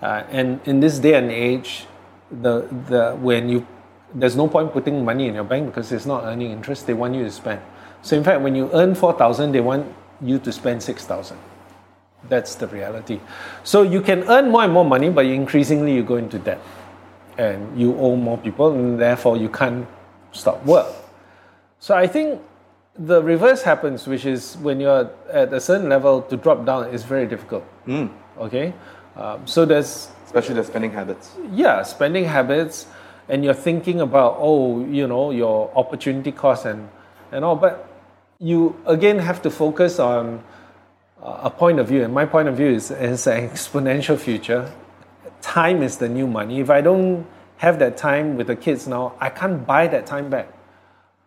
Uh, and in this day and age, the the when you there's no point putting money in your bank because it's not earning interest. They want you to spend. So in fact, when you earn four thousand, they want you to spend six thousand. That's the reality. So you can earn more and more money, but increasingly you go into debt, and you owe more people, and therefore you can't stop work. So I think the reverse happens, which is when you're at a certain level to drop down is very difficult. Okay, um, so there's especially the spending habits. yeah spending habits, and you're thinking about oh you know your opportunity cost and and all, but you again have to focus on uh, a point of view. And my point of view is is an exponential future. Time is the new money. If I don't have that time with the kids now, I can't buy that time back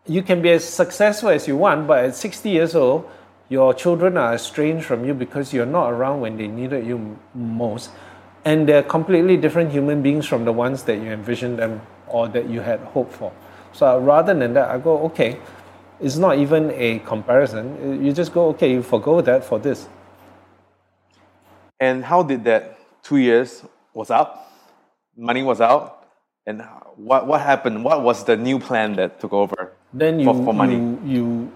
you can be as successful as you want, but at 60 years old, your children are estranged from you because you're not around when they needed you most. And they're completely different human beings from the ones that you envisioned them or that you had hoped for. So uh, rather than that, I go, okay, it's not even a comparison. You just go, okay, you forgo that for this. And how did that two years was up, money was out, and what what happened? What was the new plan that took over? Then you, For- for money. you, you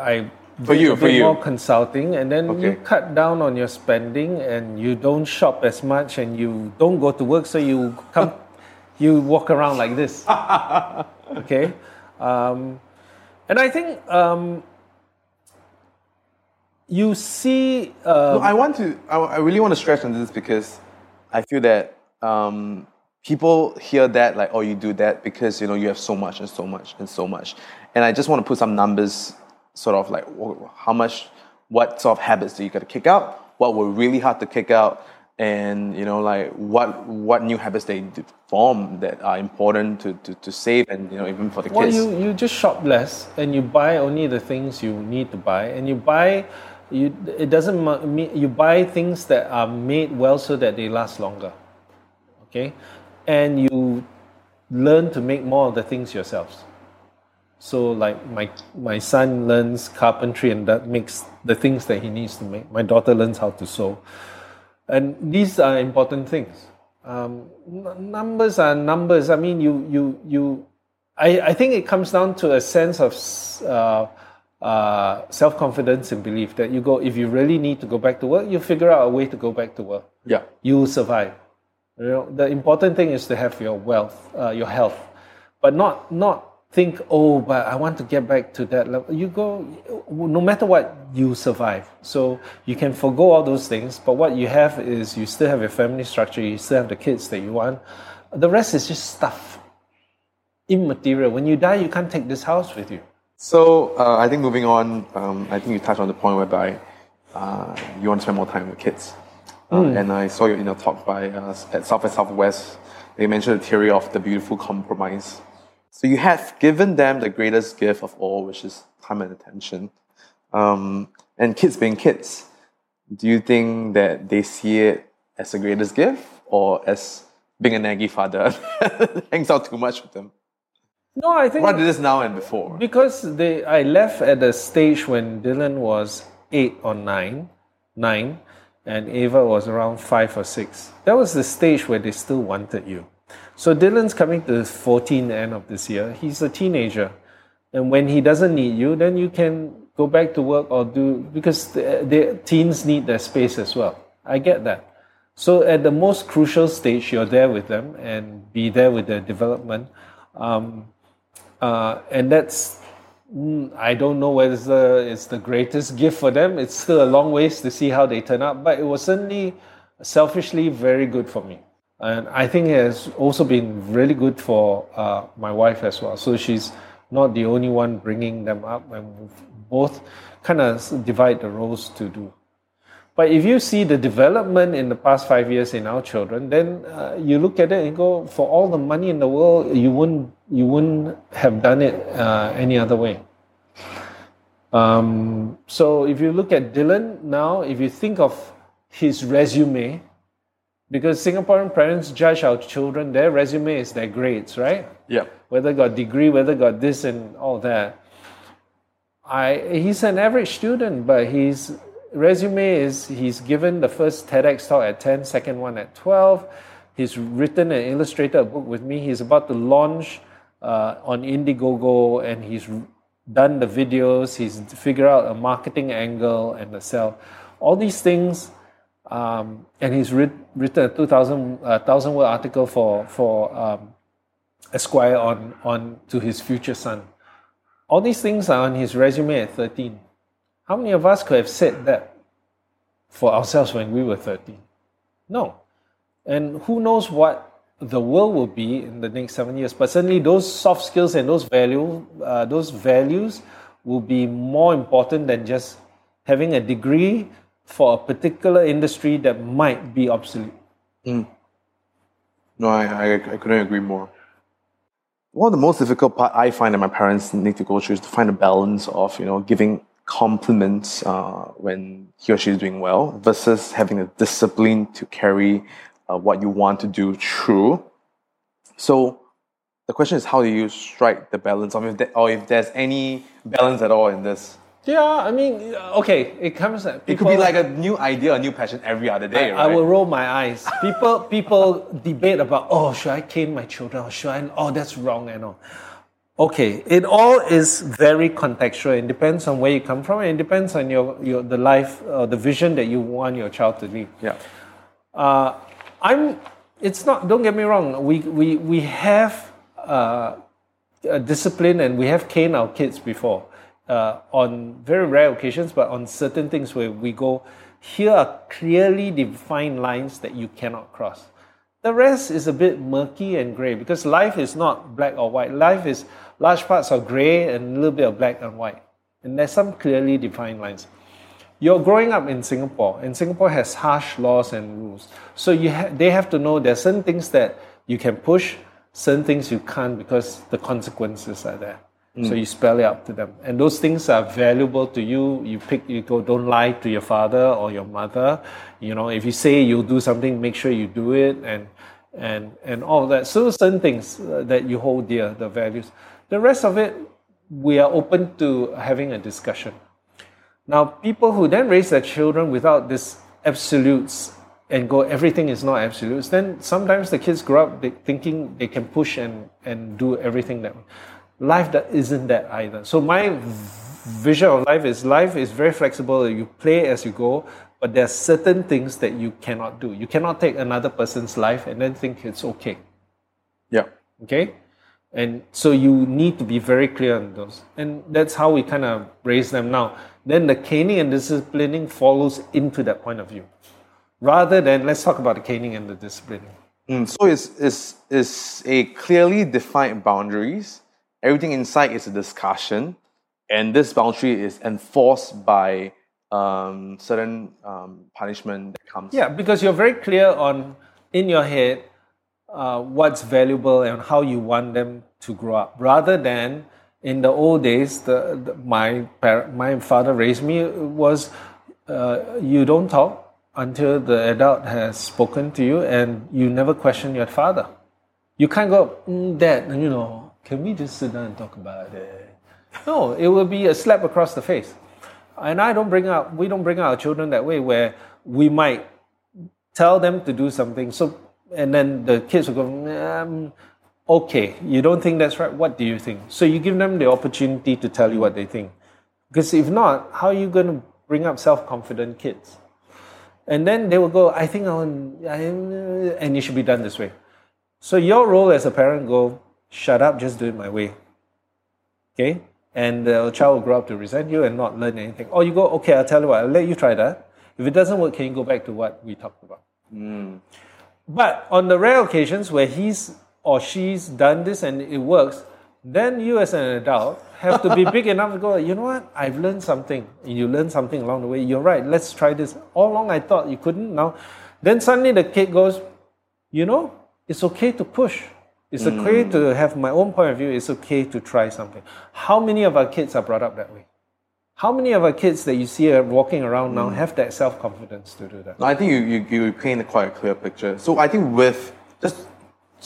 I For you, for you. more consulting, and then you cut down on your spending, and you don't shop as much, and you don't go to work, so you come, you walk around like this. okay, um, and I think um, you see. Uh, No, I want to. I, I really want to stress on this because I feel that um, people hear that like, oh, you do that because you know you have so much and so much and so much, and I just want to put some numbers, sort of like how much, what sort of habits do you got to kick out, what were really hard to kick out, and you know, like what what new habits they form that are important to, to, to save, and you know, even for the Well, kids. you, you just shop less and you buy only the things you need to buy, and you buy. You, it doesn't mean you buy things that are made well so that they last longer. Okay, and you learn to make more of the things yourselves. So, like my my son learns carpentry and that makes the things that he needs to make. My daughter learns how to sew, and these are important things. Um, n- numbers are numbers. I mean, you you you. I, I think it comes down to a sense of uh, uh, self confidence and belief that you go. If you really need to go back to work, you figure out a way to go back to work yeah. you will survive. You know, the important thing is to have your wealth, uh, your health, but not not think, oh, but I want to get back to that level. You go, no matter what, you survive. So you can forego all those things, but what you have is you still have your family structure, you still have the kids that you want. The rest is just stuff, immaterial. When you die, you can't take this house with you. So uh, I think moving on, um, I think you touched on the point whereby uh, you want to spend more time with kids. Uh, And I saw you in your inner talk by uh, at South and Southwest. They mentioned the theory of the beautiful compromise. So you have given them the greatest gift of all, which is time and attention. Um, and kids being kids, do you think that they see it as the greatest gift or as being a naggy father hangs out too much with them? No, I think What did this now and before? Because they, I left at a stage when Dylan was eight or nine, nine, and Ava was around five or six. That was the stage where they still wanted you. So Dylan's coming to 14 end of this year. He's a teenager, and when he doesn't need you, then you can go back to work or do because the, the teens need their space as well. I get that. So at the most crucial stage, you're there with them and be there with their development. Um, uh, and that's mm, I don't know whether it's the, it's the greatest gift for them. It's still a long ways to see how they turn out, but it was certainly selfishly very good for me. And I think it has also been really good for uh, my wife as well. So she's not the only one bringing them up, and we both kind of divide the roles to do. But if you see the development in the past five years in our children, then uh, you look at it and go, for all the money in the world, you wouldn't you wouldn't have done it uh, any other way. Um, so if you look at Dylan now, if you think of his resume, because Singaporean parents judge our children, their resume is their grades, right? Yeah. whether got degree, whether got this and all that. I he's an average student, but his resume is he's given the first TEDx talk at 10, second one at 12. He's written and illustrated a book with me. He's about to launch uh, on Indiegogo and he's done the videos. He's figured out a marketing angle and the sell. All these things um, and he's writ- written a 2,000 uh, word article for, for um, Esquire on, on to his future son. All these things are on his resume at 13. How many of us could have said that for ourselves when we were 13? No. And who knows what the world will be in the next seven years. But certainly those soft skills and those value, uh, those values will be more important than just having a degree for a particular industry that might be obsolete. No, I, I, I couldn't agree more. One of the most difficult part I find that my parents need to go through is to find a balance of, you know, giving compliments uh, when he or she is doing well versus having the discipline to carry uh, what you want to do through. So the question is, how do you strike the balance of if there, or if there's any balance at all in this? Yeah, I mean, okay, it comes. It could be like a new idea, a new passion every other day, I right? will roll my eyes. People people debate about oh should I cane my children or should I oh that's wrong and all. Okay, it all is very contextual. It depends on where you come from and it depends on your, your the life or the vision that you want your child to live. yeah. Uh, I'm. It's not. Don't get me wrong. We we we have uh, a discipline and we have caned our kids before uh, on very rare occasions, but on certain things where we go. Here are clearly defined lines that you cannot cross. The rest is a bit murky and gray because life is not black or white. Life is large parts of gray and a little bit of black and white. And there's some clearly defined lines. you're growing up in Singapore, and Singapore has harsh laws and rules. So you ha- they have to know there's certain things that you can push, certain things you can't because the consequences are there. So you spell it out to them, and those things are valuable to you. You pick, you go, don't lie to your father or your mother. You know, if you say you'll do something, make sure you do it, and and and all that. So certain things uh, that you hold dear, the values. The rest of it, we are open to having a discussion. Now, people who then raise their children without this absolutes and go everything is not absolutes, then sometimes the kids grow up they- thinking they can push and, and do everything that way. Life that isn't that either. So my vision of life is life is very flexible. You play as you go, but there are certain things that you cannot do. You cannot take another person's life and then think it's okay. Yeah. Okay? And so you need to be very clear on those. And that's how we kind of raise them now. Then the caning and disciplining follows into that point of view. Rather than, let's talk about the caning and the disciplining. Mm, so it's, it's, it's a clearly defined boundaries. Everything inside is a discussion, and this boundary is enforced by um, certain um, punishment that comes. Yeah, because you're very clear on, in your head, uh, what's valuable and how you want them to grow up. Rather than in the old days, the, the my my father raised me was uh, you don't talk until the adult has spoken to you, and you never question your father. You can't go, mm, Dad, you know, can we just sit down and talk about it? No, it will be a slap across the face. And I don't bring up, we don't bring our children that way, where we might tell them to do something. So, and then the kids will go, um, okay, you don't think that's right. What do you think? So you give them the opportunity to tell you what they think. Because if not, how are you going to bring up self-confident kids? And then they will go, I think I want, and it should be done this way. So your role as a parent go, shut up, just do it my way. Okay? And the child will grow up to resent you and not learn anything. Or you go, okay, I'll tell you what, I'll let you try that. If it doesn't work, can you go back to what we talked about? Hmm. But on the rare occasions where he's or she's done this and it works, then you as an adult have to be big enough to go, you know what, I've learned something. You learn something along the way. You're right, let's try this. All along I thought you couldn't. Now, then suddenly the kid goes, you know, it's okay to push. It's hmm. okay to have my own point of view. It's okay to try something. How many of our kids are brought up that way? How many of our kids that you see are walking around now hmm. have that self confidence to do that? I think you, you, you paint quite a clear picture. So I think with just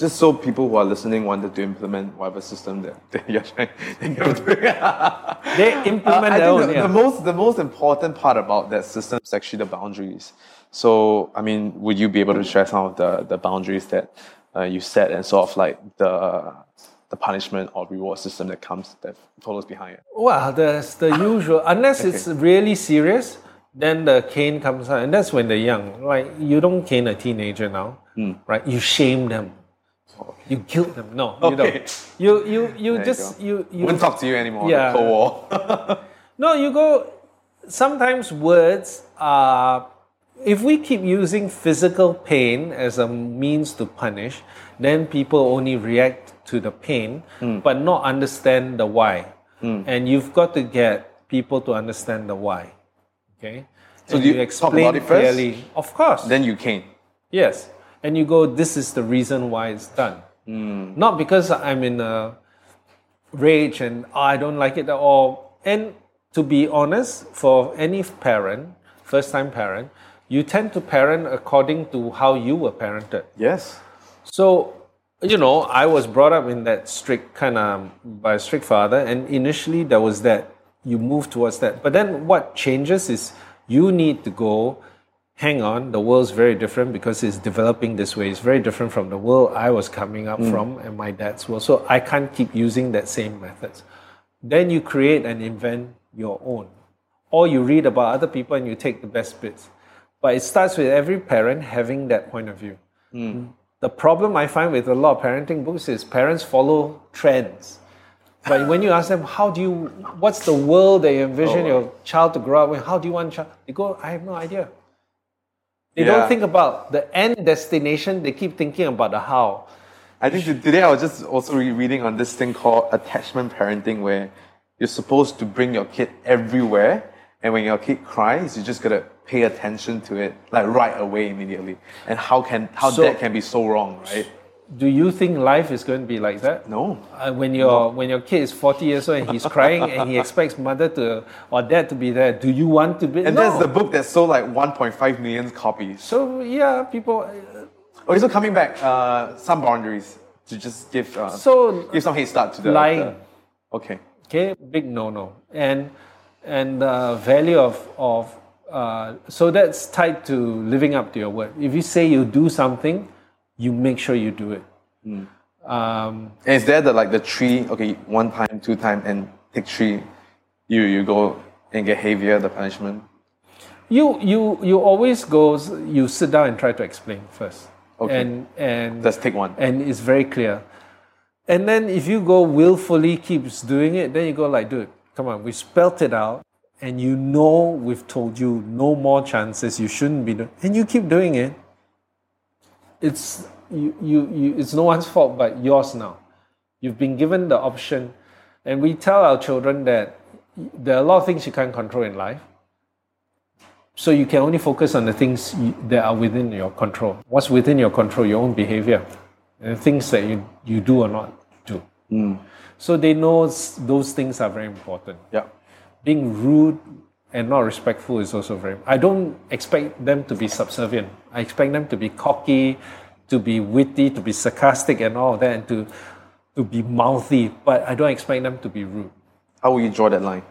just so people who are listening wanted to implement whatever system that, that you're trying that. They Uh, implement I their own. the, yeah. the most the most important part about that system is actually the boundaries. So I mean, would you be able to share some of the, the boundaries that uh, you set and sort of like the the punishment or reward system that comes that follows behind it? Well, that's the usual. Unless it's really serious, then the cane comes out, and that's when they're young. Like you don't cane a teenager now, Hmm. right? You shame them, you guilt them. No, you Okay. don't. You you you There just go. you you. Wouldn't talk to you anymore. Yeah. Cold War. No, you go. Sometimes words are. If we keep using physical pain as a means to punish, then people only react to the pain, hmm. but not understand the why. Hmm. And you've got to get people to understand the why. Okay. So And you it first? clearly. Of course. then you cane. Yes. And you go, this is the reason why it's done. Mm. Not because I'm in a rage and "Oh, I don't like it at all. And to be honest, for any parent, first time parent, you tend to parent according to how you were parented. Yes. So, you know, I was brought up in that strict kind of by a strict father, and initially there was that. You move towards that. But then what changes is you need to go, hang on, the world's very different because it's developing this way. It's very different from the world I was coming up mm. from and my dad's world. So I can't keep using that same methods. Then you create and invent your own. Or you read about other people and you take the best bits. But it starts with every parent having that point of view. Mm. The problem I find with a lot of parenting books is parents follow trends. But when you ask them, how do you, what's the world they envision oh. your child to grow up in? How do you want child? They go, I have no idea. They Yeah. don't think about the end destination. They keep thinking about the how. I think today I was just also reading on this thing called attachment parenting, where you're supposed to bring your kid everywhere, And when your kid cries, you just gotta pay attention to it, like right away, immediately. And how can how So- that can be so wrong, right? Do you think life is going to be like that? No. Uh, when your when your kid is forty years old and he's crying and he expects mother to or dad to be there, do you want to be? And no. that's the book that sold like 1.5 million copies. So yeah, people. uh, Oh, so coming back, uh, some boundaries to just give uh, So give some head start to the lying. the- okay. Okay, big no no, and and the value of of uh, so that's tied to living up to your word. If you say you do something, you make sure you do it. Um, And is there the like the three? Okay, one time, two time, and take three. You you go and get heavier the punishment. you you you always go. You sit down and try to explain first, Okay. and and Let's take one. and it's very clear. And then if you go willfully keeps doing it, then you go like, dude, come on, we spelt it out, and you know we've told you no more chances. You shouldn't be doing, and you keep doing it. It's you, you, you it's no one's fault but yours now. You've been given the option, and we tell our children that there are a lot of things you can't control in life. So you can only focus on the things that are within your control. What's within your control? Your own behavior, and things that you, you do or not do. Hmm. So they know those things are very important. Yeah. Being rude and not respectful is also very. I don't expect them to be subservient. I expect them to be cocky, to be witty, to be sarcastic, and all of that, and to to be mouthy. But I don't expect them to be rude. How will you draw that line?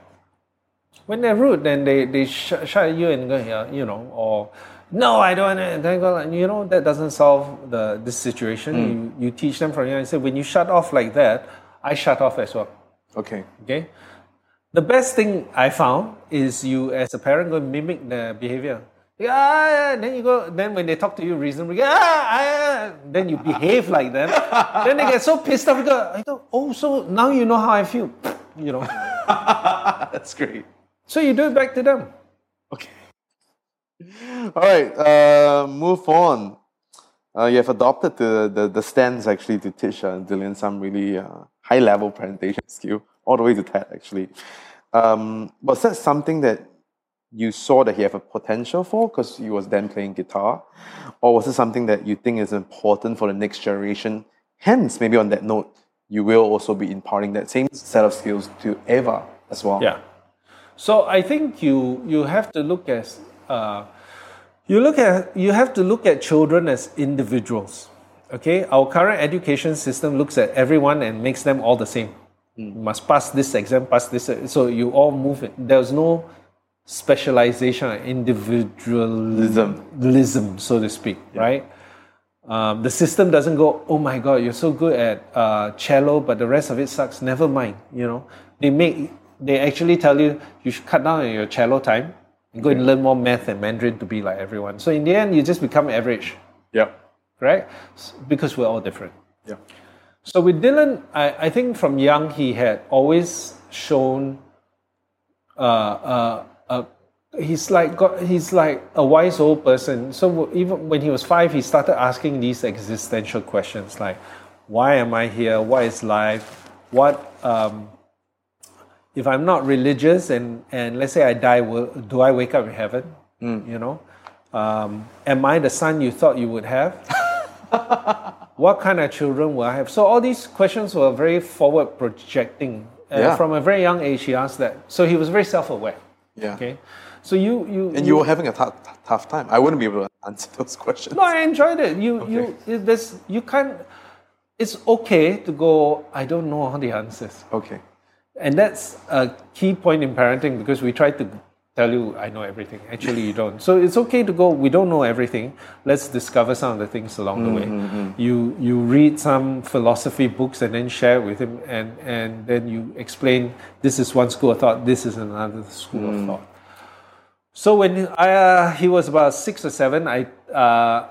When they're rude, then they, they sh- shout at you and go, yeah, you know, or no, I don't want it. Then go, like, you know, that doesn't solve the this situation. Hmm. You, you teach them from young. I say, when you shut off like that, I shut off as well. Okay. Okay? The best thing I found is you, as a parent, go mimic the behavior. Yeah, yeah, then you go. Then when they talk to you reasonably, ah, ah, then you behave like them. then they get so pissed off. You go, I go, oh, so now you know how I feel. You know. That's great. so you do it back to them. Okay. All right. Uh, move on. Uh, you have adopted the, the, the stance actually to teach uh, Dylan some really uh, high level presentation skill, all the way to TED actually. Um, was that something that you saw that he have a potential for because he was then playing guitar? Or was it something that you think is important for the next generation? Hence, maybe on that note, you will also be imparting that same set of skills to Eva as well. Yeah. So I think you you have to look at uh, you look at you have to look at children as individuals. Okay, our current education system looks at everyone and makes them all the same. You must pass this exam, pass this. So you all move it. There's no specialization individualism, so to speak, right? Um, the system doesn't go, oh my god, you're so good at uh, cello, but the rest of it sucks. Never mind, you know. They make, they actually tell you you should cut down on your cello time and go and learn more math and Mandarin to be like everyone. So in the end, you just become average, Yep. Right? Because we're all different. Yeah. So with Dylan, I, I think from young he had always shown. Uh, uh, uh, he's like got, he's like a wise old person. So even when he was five, he started asking these existential questions like, "Why am I here? What is life? What um, if I'm not religious and and let's say I die? Will, do I wake up in heaven? You know, um, am I the son you thought you would have?" what kind of children will I have? So all these questions were very forward projecting. Uh, Yeah. From a very young age, he asked that. So he was very self-aware. Yeah. Okay. So you you And you were having a tough, tough time. I wouldn't be able to answer those questions. no, I enjoyed it. You you this you can't. It's okay to go. I don't know all the answers, Okay. and that's a key point in parenting because we try to tell you I know everything. Actually, you don't. So it's okay to go. We don't know everything. Let's discover some of the things along the way. You you read some philosophy books and then share with him, and and then you explain this is one school of thought. This is another school of thought. So when I, uh, he was about six or seven, I uh,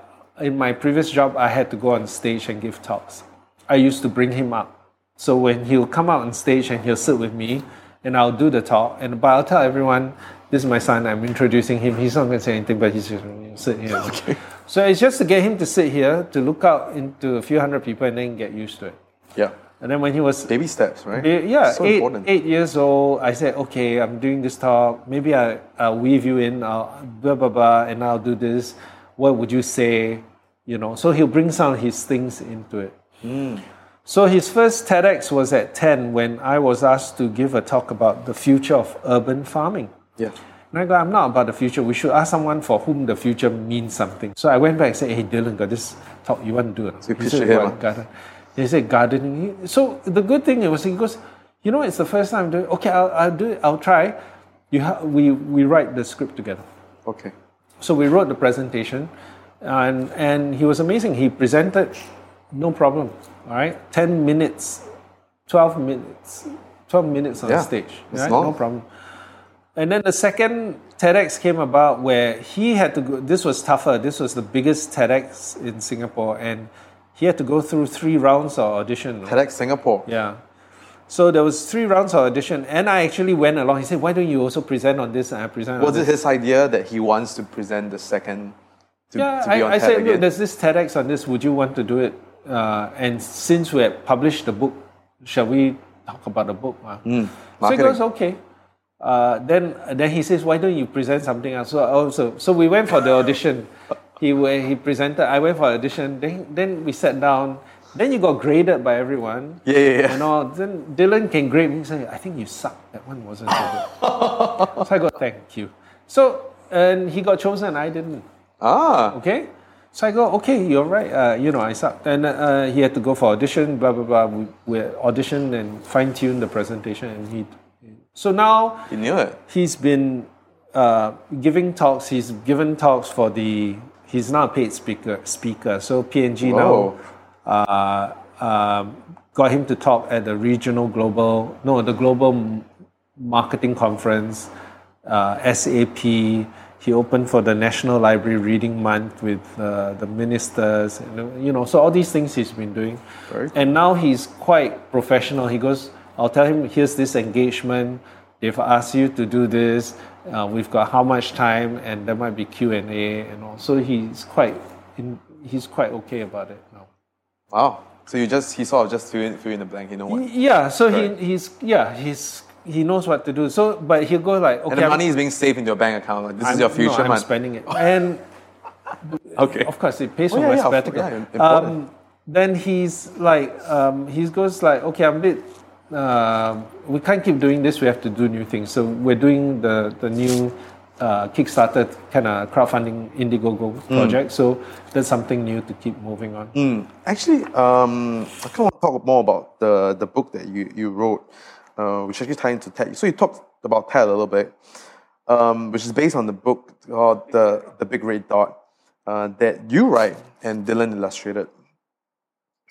in my previous job I had to go on stage and give talks. I used to bring him up. So when he'll come out on stage and he'll sit with me, and I'll do the talk, and but I'll tell everyone, "This is my son. I'm introducing him. He's not going to say anything, but he's just going to sit here." Okay. So it's just to get him to sit here, to look out into a few hundred people, and then get used to it. Yeah. And then when he was Baby steps, right? Yeah, so eight, important. eight years old, I said, okay, I'm doing this talk. Maybe I, I'll weave you in, I'll blah, blah, blah, and I'll do this. What would you say? You know, so he'll bring some of his things into it. Hmm. So his first TEDx was at 10 when I was asked to give a talk about the future of urban farming. Yeah. And I go, I'm not about the future. We should ask someone for whom the future means something. So I went back and said, Hey, Dylan, got this talk you want to do? it?" So you he said, it "What, huh? garden?" He said, gardening. So the good thing was, he goes, You know, it's the first time I'm doing Okay, I'll, I'll do it. I'll try. You ha- we, we write the script together. Okay. So we wrote the presentation, and, and he was amazing. He presented, no problem. All right, 10 minutes, 12 minutes, 12 minutes on Yeah, stage. it's Right? No problem. And then the second TEDx came about where he had to go, this was tougher. This was the biggest TEDx in Singapore, and he had to go through three rounds of audition. TEDx Singapore. Yeah. So there was three rounds of audition, and I actually went along. He said, "Why don't you also present on this?" And I presented. Was on it his idea that he wants to present the second to, Yeah, to be on I, I said, look, there's this TEDx on this. Would you want to do it? Uh, and since we had published the book, shall we talk about the book? Uh, so he goes, okay. Uh, then, then he says, why don't you present something else? So, also, so we went for the audition. He, he presented, I went for audition. Then, then we sat down. Then you got graded by everyone. Yeah, yeah, yeah. And all. Then Dylan can grade me. Say, I think you suck. That one wasn't so good. so I got thank you. So and he got chosen. I didn't. ah, Okay. So I go, okay, you're right. Uh, you know, I sucked. And uh, he had to go for audition, blah, blah, blah. We, we auditioned and fine tuned the presentation. And he, so now he knew it. he's been uh, giving talks. He's given talks for the, he's now a paid speaker. speaker. So P&G Whoa. now uh, um, got him to talk at the regional global, no, the global marketing conference, uh, SAP. He opened for the National Library Reading Month with uh, the ministers, and, you know. So all these things he's been doing, Very and now he's quite professional. He goes, "I'll tell him here's this engagement. They've asked you to do this. Uh, we've got how much time, and there might be Q and A, and all." So he's quite, in, he's quite okay about it now. Wow. So you just he sort of just fill in, fill in the blank. You know what? Yeah, so he, he's yeah he's he knows what to do. So, but he'll go like, okay, And the I'm- money is being saved in your bank account. Like this is I'm- your future no, I'm money. spending it, and Okay. of course it pays Oh, for my sabbatical. um, then he's like, um, he goes like, okay, I'm a bit. Um we can't keep doing this. We have to do new things. So we're doing the the new uh, Kickstarter kind of crowdfunding Indiegogo Mm. project. So that's something new to keep moving on. Actually, um, I kind of want to talk more about the, the book that you, you wrote, uh, which actually ties into TED. So you talked about TED a little bit, um, which is based on the book called The, the Big Red Dot uh, that you write and Dylan illustrated.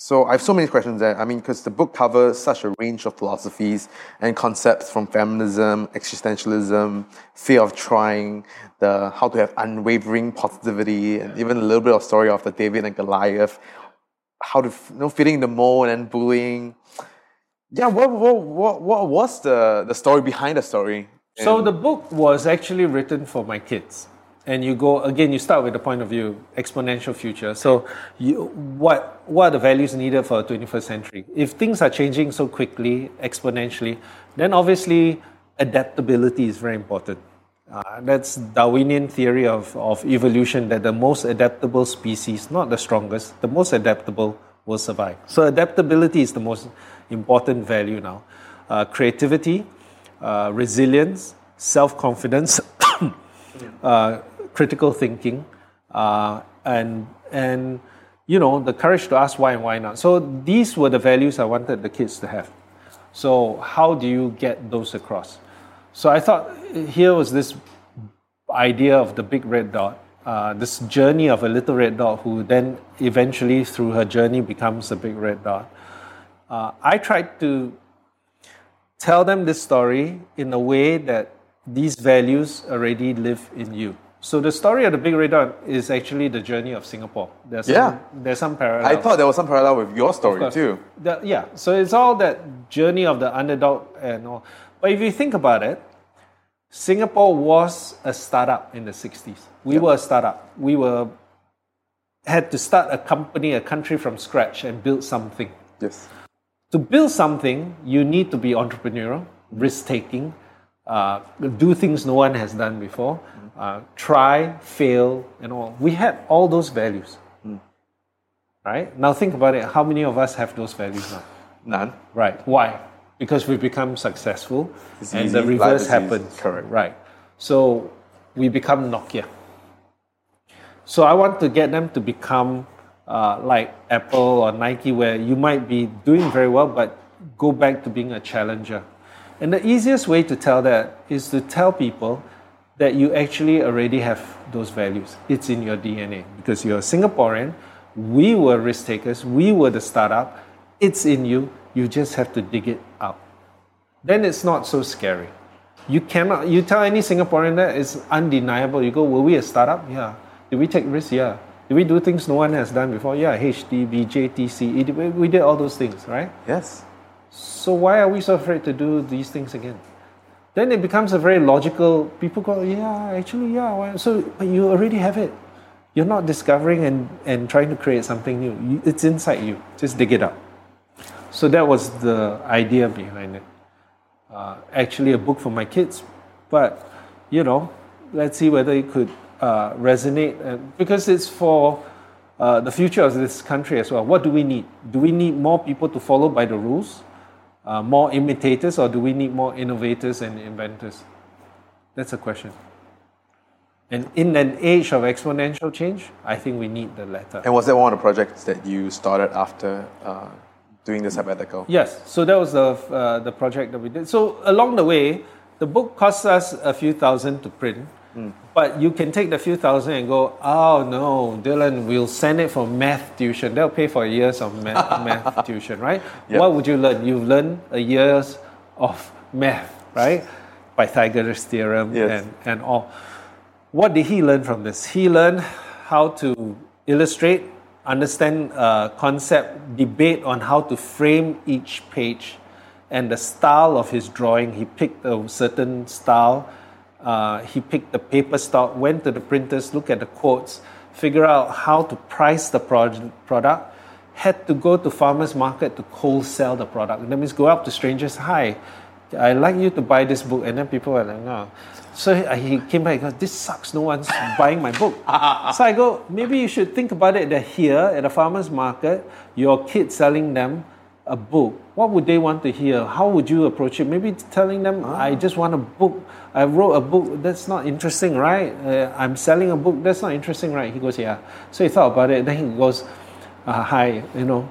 So I have so many questions there. I mean, because the book covers such a range of philosophies and concepts from feminism, existentialism, fear of trying, the how to have unwavering positivity, and even a little bit of story of the David and Goliath, how to you know feeding the mold and bullying. Yeah, what what what, what was the the story behind the story? So the book was actually written for my kids. And you go again. You start with the point of view, exponential future. So, you, what what are the values needed for the 21st century? If things are changing so quickly, exponentially, then obviously adaptability is very important. Uh, that's Darwinian theory of, of evolution that the most adaptable species, not the strongest, the most adaptable will survive. So adaptability is the most important value now. Uh, creativity, uh, resilience, self-confidence, uh, critical thinking, uh, and and you know the courage to ask why and why not. So these were the values I wanted the kids to have. So how do you get those across? So I thought here was this idea of the big red dot, uh, this journey of a little red dot who then eventually through her journey becomes a big red dot. Uh, I tried to tell them this story in a way that these values already live in you. So the story of the big red dot is actually the journey of Singapore. There's some, Yeah. there's some parallel. I thought there was some parallel with your story too. The- yeah, so it's all that journey of the underdog and all. But if you think about it, Singapore was a startup in the 60s. We were a startup. We were had to start a company, a country from scratch and build something. Yes. To build something, you need to be entrepreneurial, risk taking, uh, do things no one has done before, uh, try, fail, and all. We had all those values. Right? Now think about it. How many of us have those values now? None. Right. Why? Because we've become successful It's and easy. the reverse happens. Correct. Right. So we become Nokia. So I want to get them to become uh, like Apple or Nike, where you might be doing very well, but go back to being a challenger. And the easiest way to tell that is to tell people that you actually already have those values. It's in your DNA because you're a Singaporean. We were risk takers. We were the startup. It's in you. You just have to dig it out. Then it's not so scary. You cannot. You tell any Singaporean that it's undeniable. You go, were we a startup? Yeah. Did we take risks? Yeah. Did we do things no one has done before? Yeah. HDB, JTC. we- We did all those things, right? Yes. So why are we so afraid to do these things again? Then it becomes a very logical. People go, yeah, actually, yeah. So you already have it. You're not discovering and, and trying to create something new. It's inside you. Just dig it up. So that was the idea behind it. Uh, actually, a book for my kids, but you know, let's see whether it could uh, resonate uh, because it's for uh, the future of this country as well. What do we need? Do we need more people to follow by the rules, uh, more imitators, or do we need more innovators and inventors? That's a question. And in an age of exponential change, I think we need the latter. And was that one of the projects that you started after uh, doing the sabbatical? Yes, so that was the uh, the project that we did. So along the way, the book costs us a few thousand to print, but you can take the few thousand and go, oh no, Dylan, we'll send it for math tuition. They'll pay for years of math, math tuition, right? Yep. What would you learn? You've learned a years of math, right? Pythagoras theorem Yes. and, and all. What did he learn from this? He learned how to illustrate, understand uh, concept, debate on how to frame each page, and the style of his drawing. He picked a certain style. Uh, he picked the paper stock, went to the printers, look at the quotes, figure out how to price the prod- product, had to go to farmers market to cold sell the product. That means go up to strangers, hi, I like you to buy this book, and then people were like, no. So he he came back and goes, this sucks, no one's buying my book. so I go, maybe you should think about it They're here at a farmer's market, your kid selling them a book. What would they want to hear? How would you approach it? Maybe telling them, I just want a book. I wrote a book. That's not interesting, right? Uh, I'm selling a book. That's not interesting, right? He goes, yeah. So he thought about it. Then he goes, uh, hi, you know,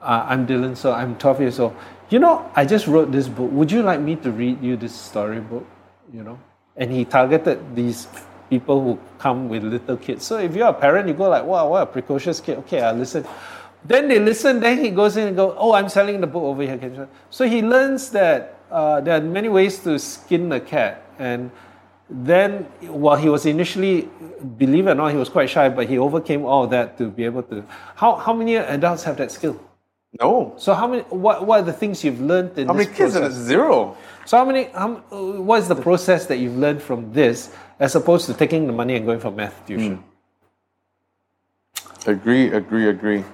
uh, I'm Dylan, so I'm 12 years old. You know, I just wrote this book. Would you like me to read you this storybook? You know, and he targeted these people who come with little kids. So if you're a parent, you go like, wow, what a precocious kid. Okay, I'll listen. Then they listen. Then he goes in and go, oh, I'm selling the book over here. So he learns that uh, there are many ways to skin a cat, and then while he was initially believe it or not he was quite shy but he overcame all of that to be able to how, how many adults have that skill No. so how many what, what are the things you've learned in this? How many kids? process? Zero. so how many how, what is the process that you've learned from this as opposed to taking the money and going for math tuition Agree, agree, agree.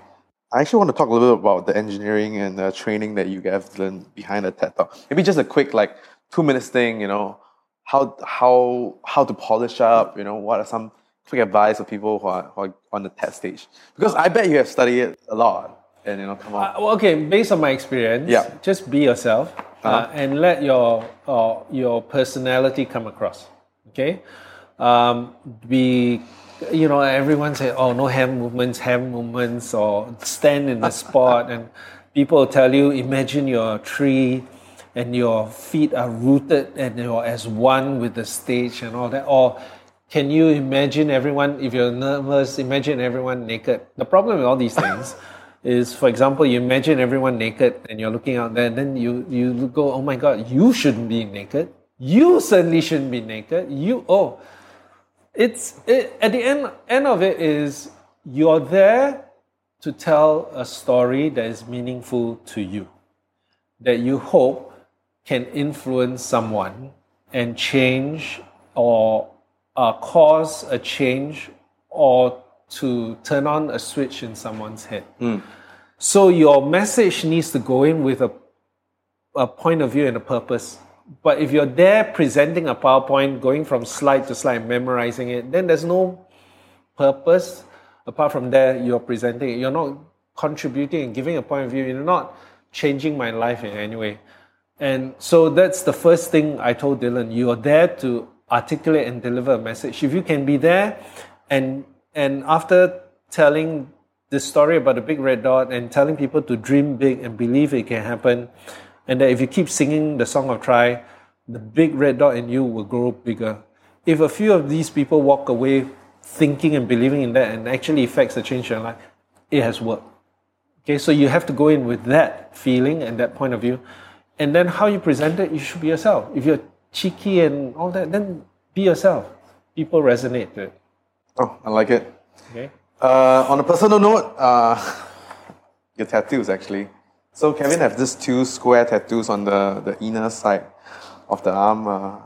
I actually want to talk a little bit about the engineering and uh, training that you guys learned behind the TED Talk. Maybe just a quick, like, two minutes thing. You know, how how how to polish up. You know, what are some quick advice for people who are, who are on the TED stage? Because I bet you have studied it a lot, and you know, come on. Uh, well, okay, based on my experience, Yeah. just be yourself uh, Uh-huh. and let your uh, your personality come across. Okay, um, be you know everyone say oh no hand movements, hand movements, or stand in the spot, and people tell you imagine you're a tree. And your feet are rooted and you're as one with the stage and all that. Or can you imagine everyone, if you're nervous, imagine everyone naked? The problem with all these things is, for example, you imagine everyone naked and you're looking out there, and then you, you go, oh my God, you shouldn't be naked. You certainly shouldn't be naked. You, oh, it's, it, at the end, end of it is you're there to tell a story that is meaningful to you, that you hope can influence someone and change or uh, cause a change or to turn on a switch in someone's head. So your message needs to go in with a, a point of view and a purpose. But if you're there presenting a PowerPoint, going from slide to slide, memorizing it, then there's no purpose. Apart from there, you're presenting it. You're not contributing and giving a point of view. You're not changing my life in any way. And so that's the first thing I told Dylan. You are there to articulate and deliver a message. If you can be there and and after telling the story about the big red dot and telling people to dream big and believe it can happen, and that if you keep singing the song of try, the big red dot in you will grow bigger. If a few of these people walk away thinking and believing in that and actually affects the change in your life, it has worked. Okay, so you have to go in with that feeling and that point of view. And then how you present it, you should be yourself. If you're cheeky and all that, then be yourself. People resonate to it. Oh, I like it. Okay. Uh, on a personal note, uh, your tattoos actually. So Kevin have these two square tattoos on the, the inner side of the arm. Uh,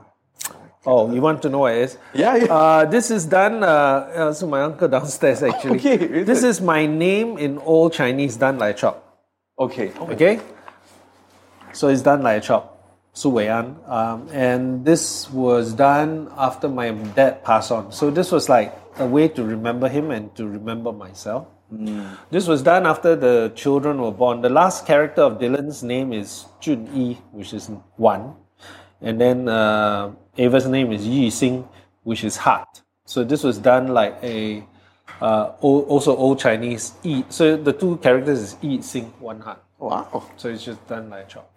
Oh, you want to know what it is? yeah, yeah. Uh, this is done. Uh, uh, so my uncle downstairs actually. Okay, is this it? is my name in old Chinese done like a chop. okay. Okay. So it's done like a chop. Su Wei An. Um, and this was done after my dad passed on. So this was like a way to remember him and to remember myself. This was done after the children were born. The last character of Dylan's name is Jun Yi, which is one. And then uh, Ava's name is Yi Xing, which is heart. So this was done like a uh, o- also old Chinese Yi. So the two characters is Yi Xing, one heart. Wow. So it's just done like a chop.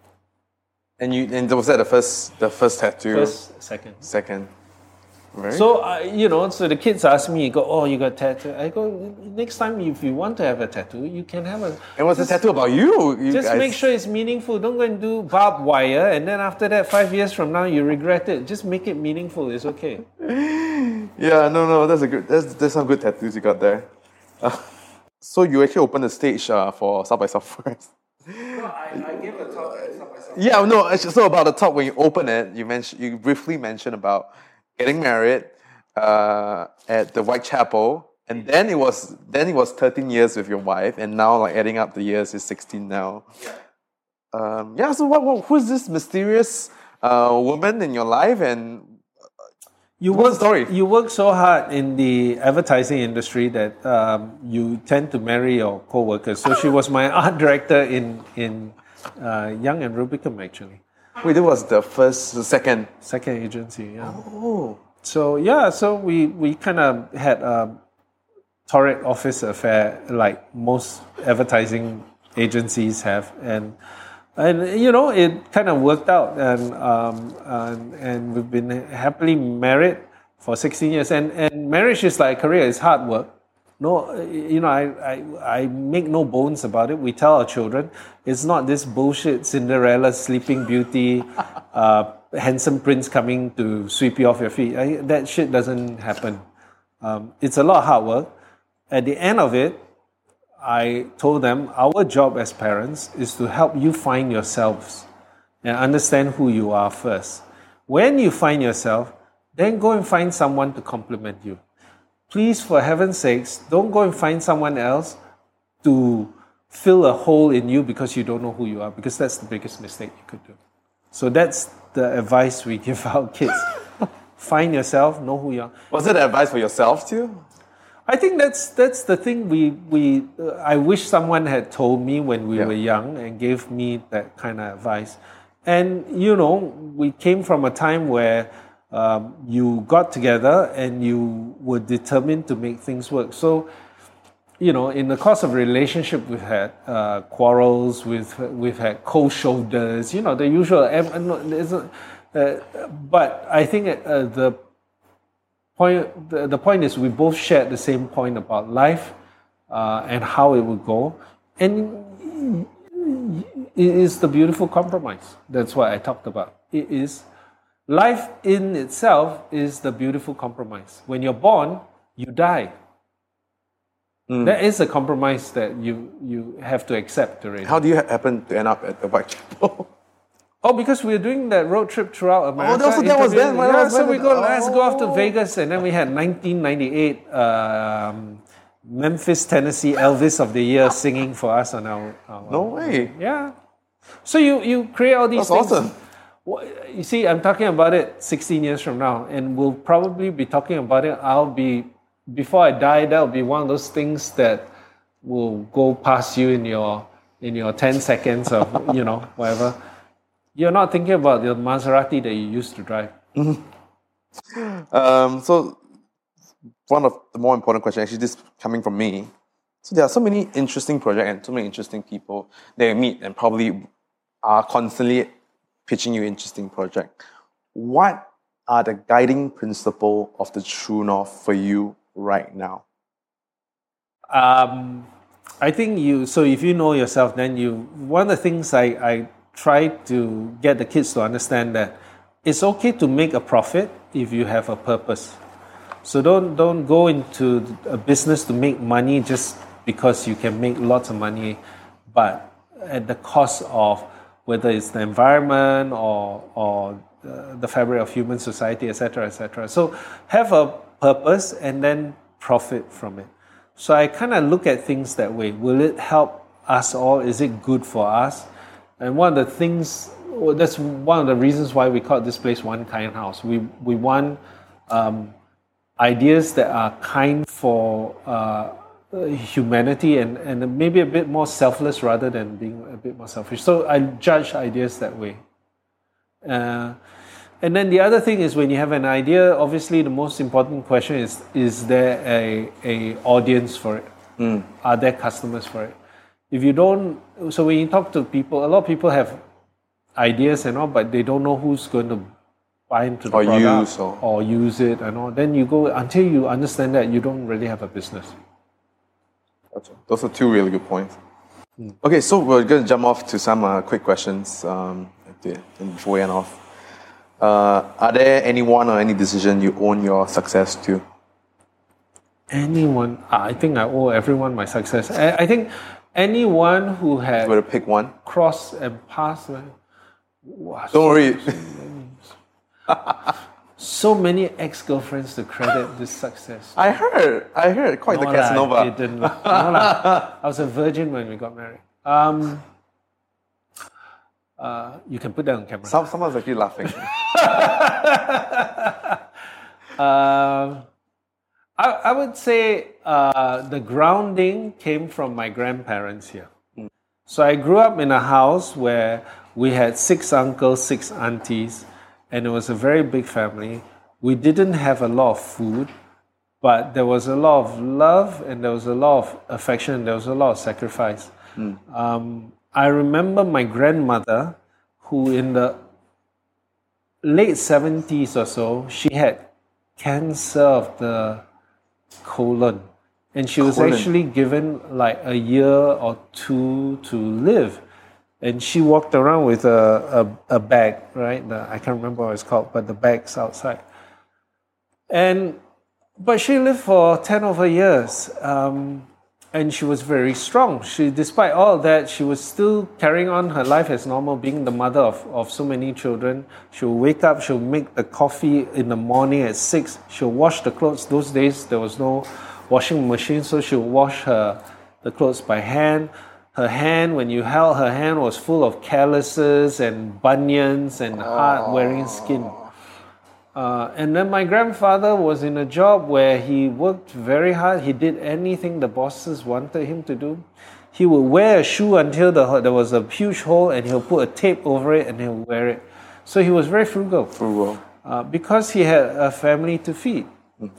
And you and was that the first the first tattoo? First, second. Second. Very So uh, you know, so the kids ask me, "Go, oh, you got tattoo?" I go, "Next time, if you want to have a tattoo, you can have a." And was the tattoo about you? you Just guys- make sure it's meaningful. Don't go and do barbed wire, and then after that, five years from now, you regret it. Just make it meaningful. It's okay. Yeah, no, no, that's a good. That's there's some good tattoos you got there. Uh, so you actually opened the stage uh, for South by Southwest. No, I, I gave a talk Yeah, no. actually, So about the talk when you open it, you mentioned you briefly mentioned about getting married uh, at the White Chapel, and then it was then it was 13 years with your wife, and now like adding up the years is 16 now. Um, yeah. So what, what? Who is this mysterious uh, woman in your life, and You work, story? you work so hard in the advertising industry that um, you tend to marry your co-workers. So she was my art director in in uh, Young and Rubicam actually, wait, that was the first, the second. second agency. Yeah. Oh. So yeah, so we we kind of had a torrid office affair like most advertising agencies have, and and you know it kind of worked out, and um, and, and we've been happily married for 16 years, and and marriage is like a career; it's hard work. No, you know, I, I, I make no bones about it. We tell our children it's not this bullshit Cinderella, Sleeping Beauty, uh, handsome prince coming to sweep you off your feet. I, that shit doesn't happen. Um, it's a lot of hard work. At the end of it, I told them our job as parents is to help you find yourselves and understand who you are first. When you find yourself, then go and find someone to complement you please, for heaven's sakes, don't go and find someone else to fill a hole in you because you don't know who you are, because that's the biggest mistake you could do. So that's the advice we give our kids. find yourself, know who you are. Was it advice for yourself too? I think that's that's the thing we we uh, I wish someone had told me when we Yeah. were young and gave me that kind of advice. And you know, we came from a time where um, you got together and you were determined to make things work. So, you know, in the course of relationship, we've had uh, quarrels, we've we've had cold shoulders. You know, the usual. Uh, but I think uh, the point the, the point is we both shared the same point about life uh, and how it would go and it is the beautiful compromise that's what i talked about it is life in itself is the beautiful compromise when you're born you die that is a compromise that you you have to accept already How do you happen to end up at the White Chapel? Oh, because we were doing that road trip throughout America. that was- that was then, Yeah, was so we go. Let's go off to oh. Vegas, and then we had 1998 um, Memphis, Tennessee Elvis of the Year singing for us on our. our No way. Yeah. So you you create all these That's things. awesome. You see, I'm talking about it 16 years from now, and we'll probably be talking about it. I'll be before I die. That'll be one of those things that will go past you in your in your 10 seconds of you know whatever. You're not thinking about the Maserati that you used to drive. Um, so one of the more important questions, actually, this coming from me. So there are so many interesting projects and so many interesting people that you meet and probably are constantly pitching you interesting project. What are the guiding principle of the True North for you right now? Um, I think you. So if you know yourself, then you. One of the things I I try to get the kids to understand that it's okay to make a profit if you have a purpose. So don't don't go into a business to make money just because you can make lots of money, but at the cost of whether it's the environment or or the fabric of human society, etc., etc. So have a purpose and then profit from it. So I kind of look at things that way. Will it help us all? Is it good for us? And one of the things, well, that's one of the reasons why we call this place One Kind House. We, we want um, ideas that are kind for uh, humanity and, and maybe a bit more selfless rather than being a bit more selfish. So I judge ideas that way. Uh, and then the other thing is when you have an idea, obviously the most important question is is there a, a audience for it? Are there customers for it? If you don't, so when you talk to people, a lot of people have ideas and all, but they don't know who's going to buy into the Or product use or- or use it and all. Then you go until you understand that you don't really have a business. Gotcha. Those are two really good points. Okay, so we're going to jump off to some uh, quick questions um, before we end off. Uh, are there anyone or any decision you own your success to? Anyone, I think I owe everyone my success. I, I think anyone who you were to pick one, Cross and pass. wow, don't worry. so many ex-girlfriends to credit this success. I heard, I heard, quite the No I Casanova. didn't. No lah. I was a virgin when we got married. Um, uh, you can put that on camera. Some, someone's actually laughing. Um, I, I would say uh, the grounding came from my grandparents here. So I grew up in a house where we had six uncles, six aunties, and it was a very big family. We didn't have a lot of food, but there was a lot of love and there was a lot of affection, and there was a lot of sacrifice. Um, I remember my grandmother, who in the late 70s or so, she had cancer of the colon. And she was Colon. actually given like a year or two to live. And she walked around with a, a, a bag, right? The, I can't remember what it's called, but the bag's outside. And but she lived for 10 over years. Um, and she was very strong. She, despite all that, she was still carrying on her life as normal, being the mother of, of so many children. She'll wake up, she'll make the coffee in the morning at six. She'll wash the clothes. Those days there was no washing machine, so she'll wash her the clothes by hand. Her hand, when you held her hand, was full of calluses and bunions and hard wearing skin. Uh, and then my grandfather was in a job where he worked very hard. He did anything the bosses wanted him to do. He would wear a shoe until the, there was a huge hole and he'll put a tape over it and he'll wear it. So he was very frugal Frugal. uh, because he had a family to feed.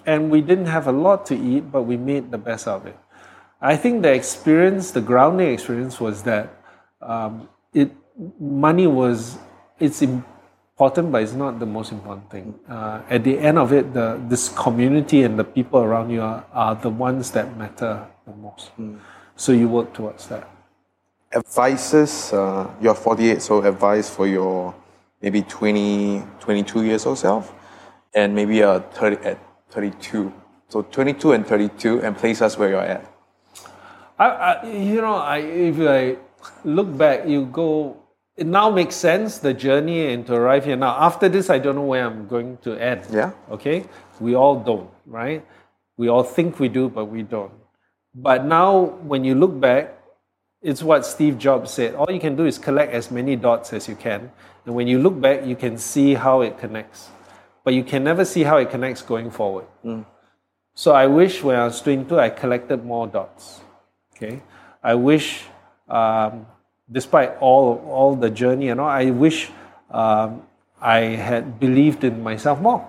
And we didn't have a lot to eat, but we made the best of it. I think the experience, the grounding experience, was that um, it money was it's important, but it's not the most important thing. Uh, at the end of it, the this community and the people around you are, are the ones that matter the most. So you work towards that. Advices, uh, you're 48, so advice for your maybe 20, 22 years old self, and maybe uh, 30, at 32. So 22 and 32, and place us where you're at. I, I, you know, I, if I look back, you go. It now makes sense the journey and to arrive here. Now, after this, I don't know where I'm going to end. Yeah. Okay. We all don't, right? We all think we do, but we don't. But now, when you look back, it's what Steve Jobs said. All you can do is collect as many dots as you can. And when you look back, you can see how it connects. But you can never see how it connects going forward. Mm. So I wish when I was 22, I collected more dots. Okay, I wish, um, despite all all the journey and all, I wish um, I had believed in myself more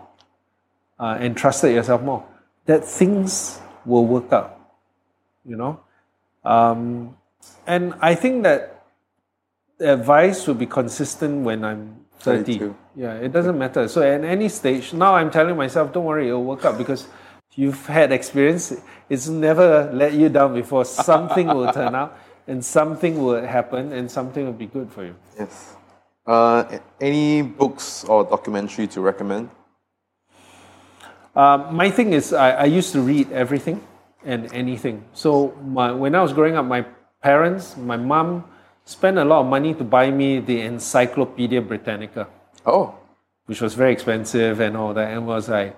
uh, and trusted yourself more. That things will work out. You know, um, and I think that the advice will be consistent when I'm 30. 32. Yeah, it doesn't matter. So at any stage, now I'm telling myself, don't worry, it'll work out because you've had experience. It's never let you down before. Something will turn out and something will happen and something will be good for you. Yes. Uh, any books or documentary to recommend? Um, my thing is, I, I used to read everything and anything. So my, when I was growing up, my parents, my mom, spent a lot of money to buy me the Encyclopedia Britannica. Oh, which was very expensive and all that, and was like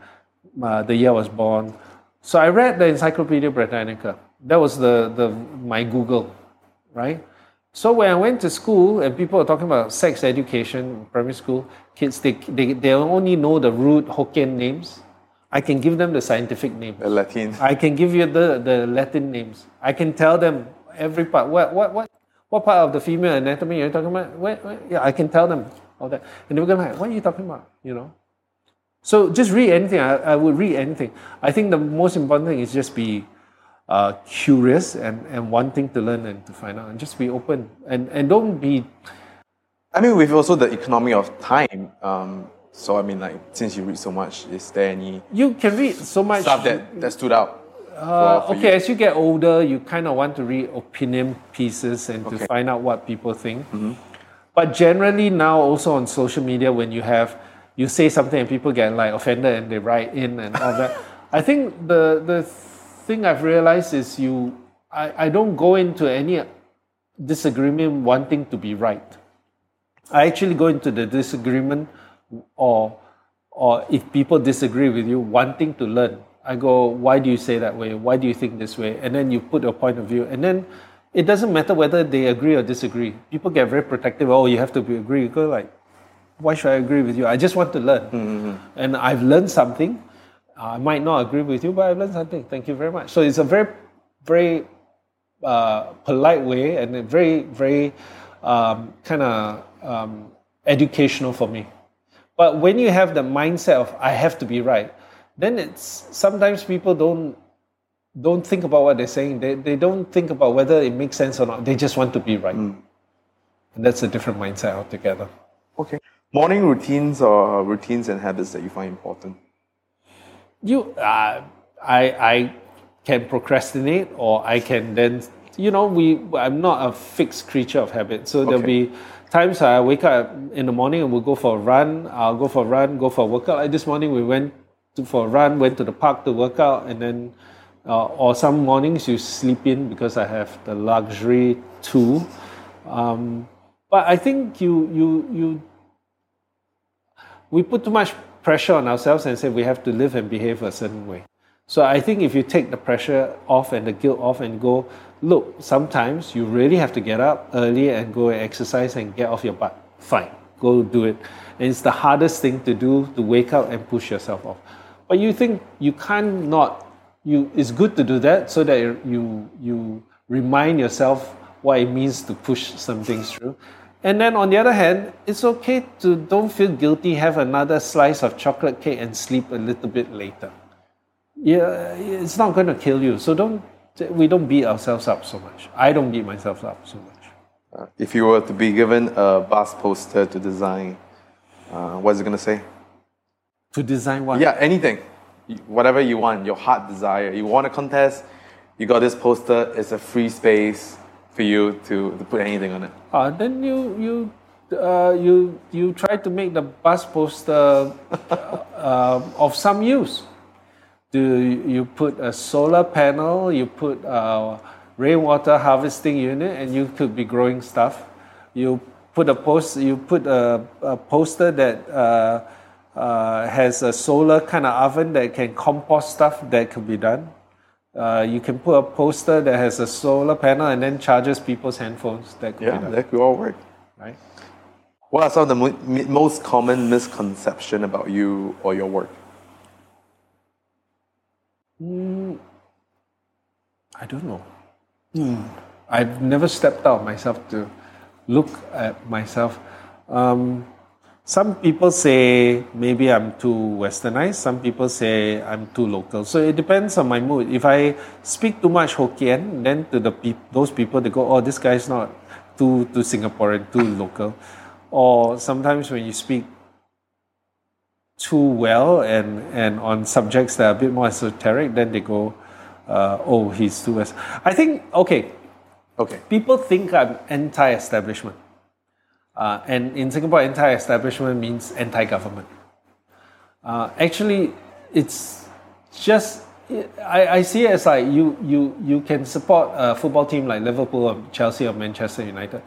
uh, the year I was born. So I read the Encyclopedia Britannica. That was the, the my Google, right? So when I went to school and people were talking about sex education, in primary school, kids they, they, they only know the root Hokkien names. I can give them the scientific names. the Latin. I can give you the, the Latin names. I can tell them every part. What what what what part of the female anatomy are you're talking about? Where, where? Yeah, I can tell them all that. And they were going like, what are you talking about? You know? So just read anything. I, I would read anything. I think the most important thing is just be uh, curious and, and wanting to learn and to find out and just be open and, and don't be I mean, with also the economy of time. Um, so I mean, like since you read so much, is there any you can read so much stuff that, that stood out? Uh, for- for okay, as you get older, you kind of want to read opinion pieces and to find out what people think. But generally now, also on social media, when you have you say something and people get like offended and they write in and all that, I think the the thing I've realized is you I, I don't go into any disagreement wanting to be right. I actually go into the disagreement or or if people disagree with you wanting to learn. I go, why do you say that way? Why do you think this way? And then you put your point of view. And then it doesn't matter whether they agree or disagree. People get very protective. Oh, you have to be agree. You go like, why should I agree with you? I just want to learn. And I've learned something. I might not agree with you, but I've learned something. Thank you very much. So it's a very, very uh, polite way and a very, very um, kind of um, educational for me. But when you have the mindset of I have to be right, then it's sometimes people don't don't think about what they're saying. They, they don't think about whether it makes sense or not. They just want to be right. And that's a different mindset altogether. Okay. Morning routines or routines and habits that you find important. you uh, I I can procrastinate or I can then you know we I'm not a fixed creature of habit. So there'll be times I wake up in the morning and we'll go for a run. I'll go for a run go for a workout. Like this morning we went to, for a run went to the park to work out and then uh, or some mornings you sleep in because I have the luxury to. Um, but I think you you you we put too much pressure on ourselves and say we have to live and behave a certain way. So I think if you take the pressure off and the guilt off and go, look, sometimes you really have to get up early and go and exercise and get off your butt. Fine, go do it. And it's the hardest thing to do to wake up and push yourself off. But you think you can't not you it's good to do that so that you you remind yourself what it means to push some things through. And then on the other hand, it's okay to don't feel guilty, have another slice of chocolate cake and sleep a little bit later. Yeah, it's not going to kill you. So don't we don't beat ourselves up so much. I don't beat myself up so much. Uh, if you were to be given a bus poster to design, uh, what's it going to say? To design what? Yeah, anything. Whatever you want, your heart desire. You want a contest, you got this poster, it's a free space for you to, to put anything on it. Uh, then you you uh, you you try to make the bus poster uh, of some use. Do you put a solar panel? You put a rainwater harvesting unit, and you could be growing stuff. You put a post. You put a, a poster that. Uh, uh, has a solar kind of oven that can compost stuff that could be done. Uh, you can put a poster that has a solar panel and then charges people's handphones. That could Yeah, be that could all work. right? What are some of the mo- most common misconception about you or your work? I don't know. I've never stepped out myself to look at myself. Um, some people say maybe I'm too westernized. Some people say I'm too local. So it depends on my mood. If I speak too much Hokkien, then to the peop- those people they go, "Oh, this guy's not too too Singaporean, too local." Or sometimes when you speak too well and, and on subjects that are a bit more esoteric, then they go, uh, oh, he's too West. I think, okay, Okay. people think I'm anti establishment. Uh, and in Singapore, anti establishment means anti government. Uh, actually, it's just, I, I see it as like you, you, you can support a football team like Liverpool or Chelsea or Manchester United.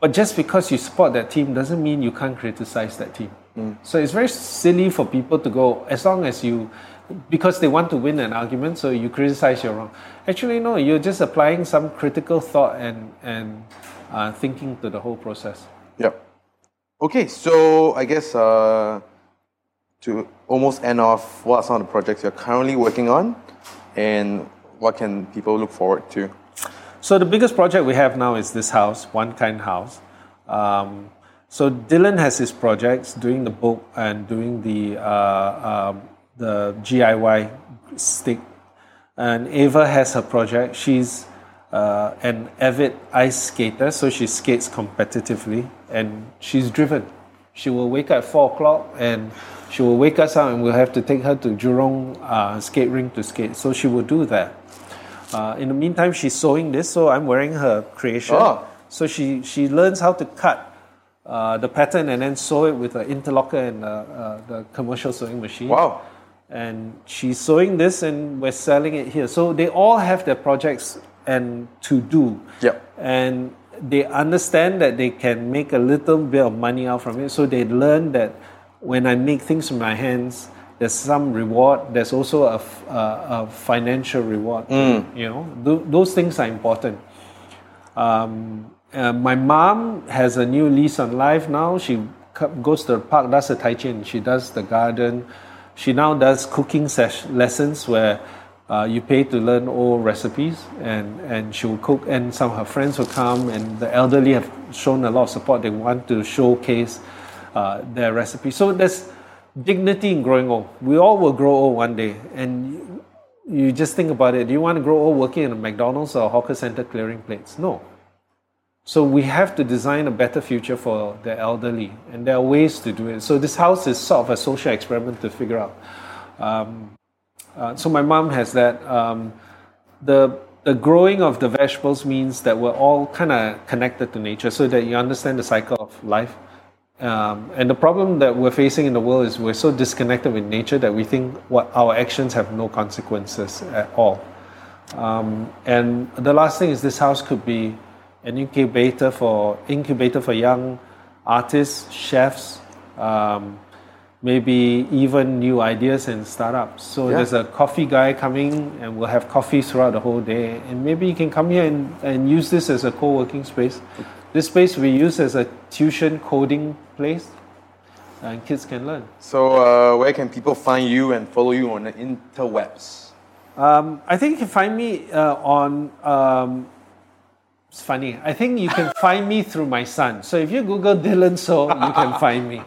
But just because you support that team doesn't mean you can't criticize that team. So it's very silly for people to go, as long as you, because they want to win an argument, so you criticize you're wrong. Actually, no, you're just applying some critical thought and, and uh, thinking to the whole process. Yep. Okay, so I guess uh, to almost end off, what are some of the projects you're currently working on, and what can people look forward to? So the biggest project we have now is this house, One Kind House. Um, so Dylan has his projects, doing the book and doing the uh, um, the GIY stick, and Ava has her project. She's uh, an avid ice skater, so she skates competitively, and she's driven. She will wake up at four o'clock and she will wake us up, and we'll have to take her to Jurong uh, skate rink to skate. So she will do that. Uh, in the meantime, she's sewing this, so I'm wearing her creation. Oh. So she, she learns how to cut uh, the pattern and then sew it with an interlocker and uh, uh, the commercial sewing machine. Wow. And she's sewing this and we're selling it here. So they all have their projects and to do. Yep. And they understand that they can make a little bit of money out from it. So they learn that when I make things with my hands, there's some reward. There's also a financial reward. You know, Th- those things are important. Um, uh, my mom has a new lease on life now. She goes to the park, does the tai chi, and she does the garden. She now does cooking sesh- lessons where uh, you pay to learn old recipes, and, and she will cook. And some of her friends will come, and the elderly have shown a lot of support. They want to showcase uh, their recipes. So there's dignity in growing old. We all will grow old one day, and you, you just think about it. Do you want to grow old working in a McDonald's or a hawker center clearing plates? No. So we have to design a better future for the elderly, and there are ways to do it. So this house is sort of a social experiment to figure out. Um, uh, so my mom has that. Um, the the growing of the vegetables means that we're all kind of connected to nature, so that you understand the cycle of life. Um, and the problem that we're facing in the world is we're so disconnected with nature that we think what our actions have no consequences at all. Um, and the last thing is this house could be an incubator for incubator for young artists, chefs, um, maybe even new ideas and startups. So Yeah. there's a coffee guy coming, and we'll have coffee throughout the whole day. And maybe you can come here and, and use this as a co-working space. This space we use as a tuition coding place, and kids can learn. So, uh, where can people find you and follow you on the interwebs? Um, I think you can find me uh, on. Um, it's funny. I think you can find me through my son. So if you Google Dylan Soh, you can find me.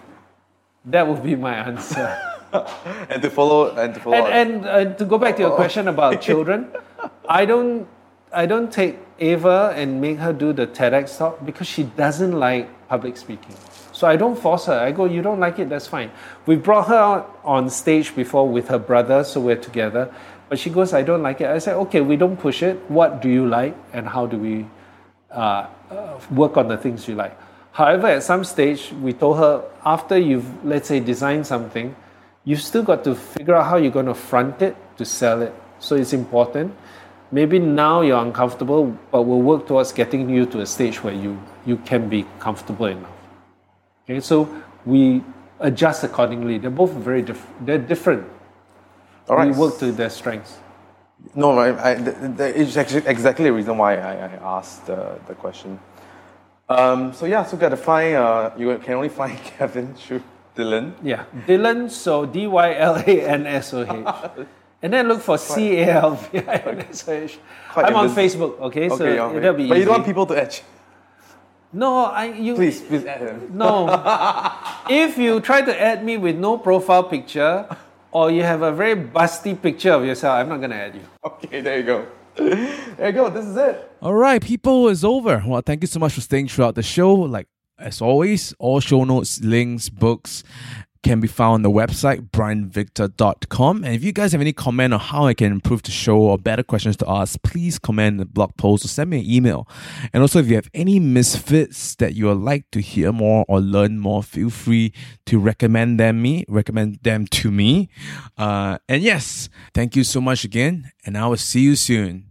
That would be my answer. and to follow and to follow. And, and uh, to go back to your question about children, I don't, I don't take Ava and make her do the TEDx talk because she doesn't like public speaking. So I don't force her. I go, you don't like it, that's fine. We brought her out on stage before with her brother, so we're together. But she goes, I don't like it. I said, okay, we don't push it. What do you like, and how do we uh, uh, work on the things you like? However, at some stage, we told her after you've, let's say, designed something, you've still got to figure out how you're going to front it to sell it. So it's important. Maybe now you're uncomfortable, but we'll work towards getting you to a stage where you, you can be comfortable enough. Okay, so we adjust accordingly. They're both very different. They're different. All right. We work to their strengths. No, right. I, the, the, it's actually exactly the reason why I, I asked the, the question. Um, so yeah, so got to find. Uh, you can only find Kevin through Dylan. Yeah, Dylan. So D Y L A N S O H. And then look for C A L V I N S O H. I'm on Facebook. Okay, so Okay, it'll be but you don't want people to etch. No, I you Please, please add him. no. if you try to add me with no profile picture, or you have a very busty picture of yourself, I'm not gonna add you. Okay, there you go. There you go. This is it. All right, people, it's over. Well, thank you so much for staying throughout the show. Like as always, all show notes, links, books can be found on the website brianvictor.com. And if you guys have any comment on how I can improve the show or better questions to ask, please comment in the blog post or send me an email. And also, if you have any misfits that you would like to hear more or learn more, feel free to recommend them me, recommend them to me. Uh, and yes, thank you so much again, and I will see you soon.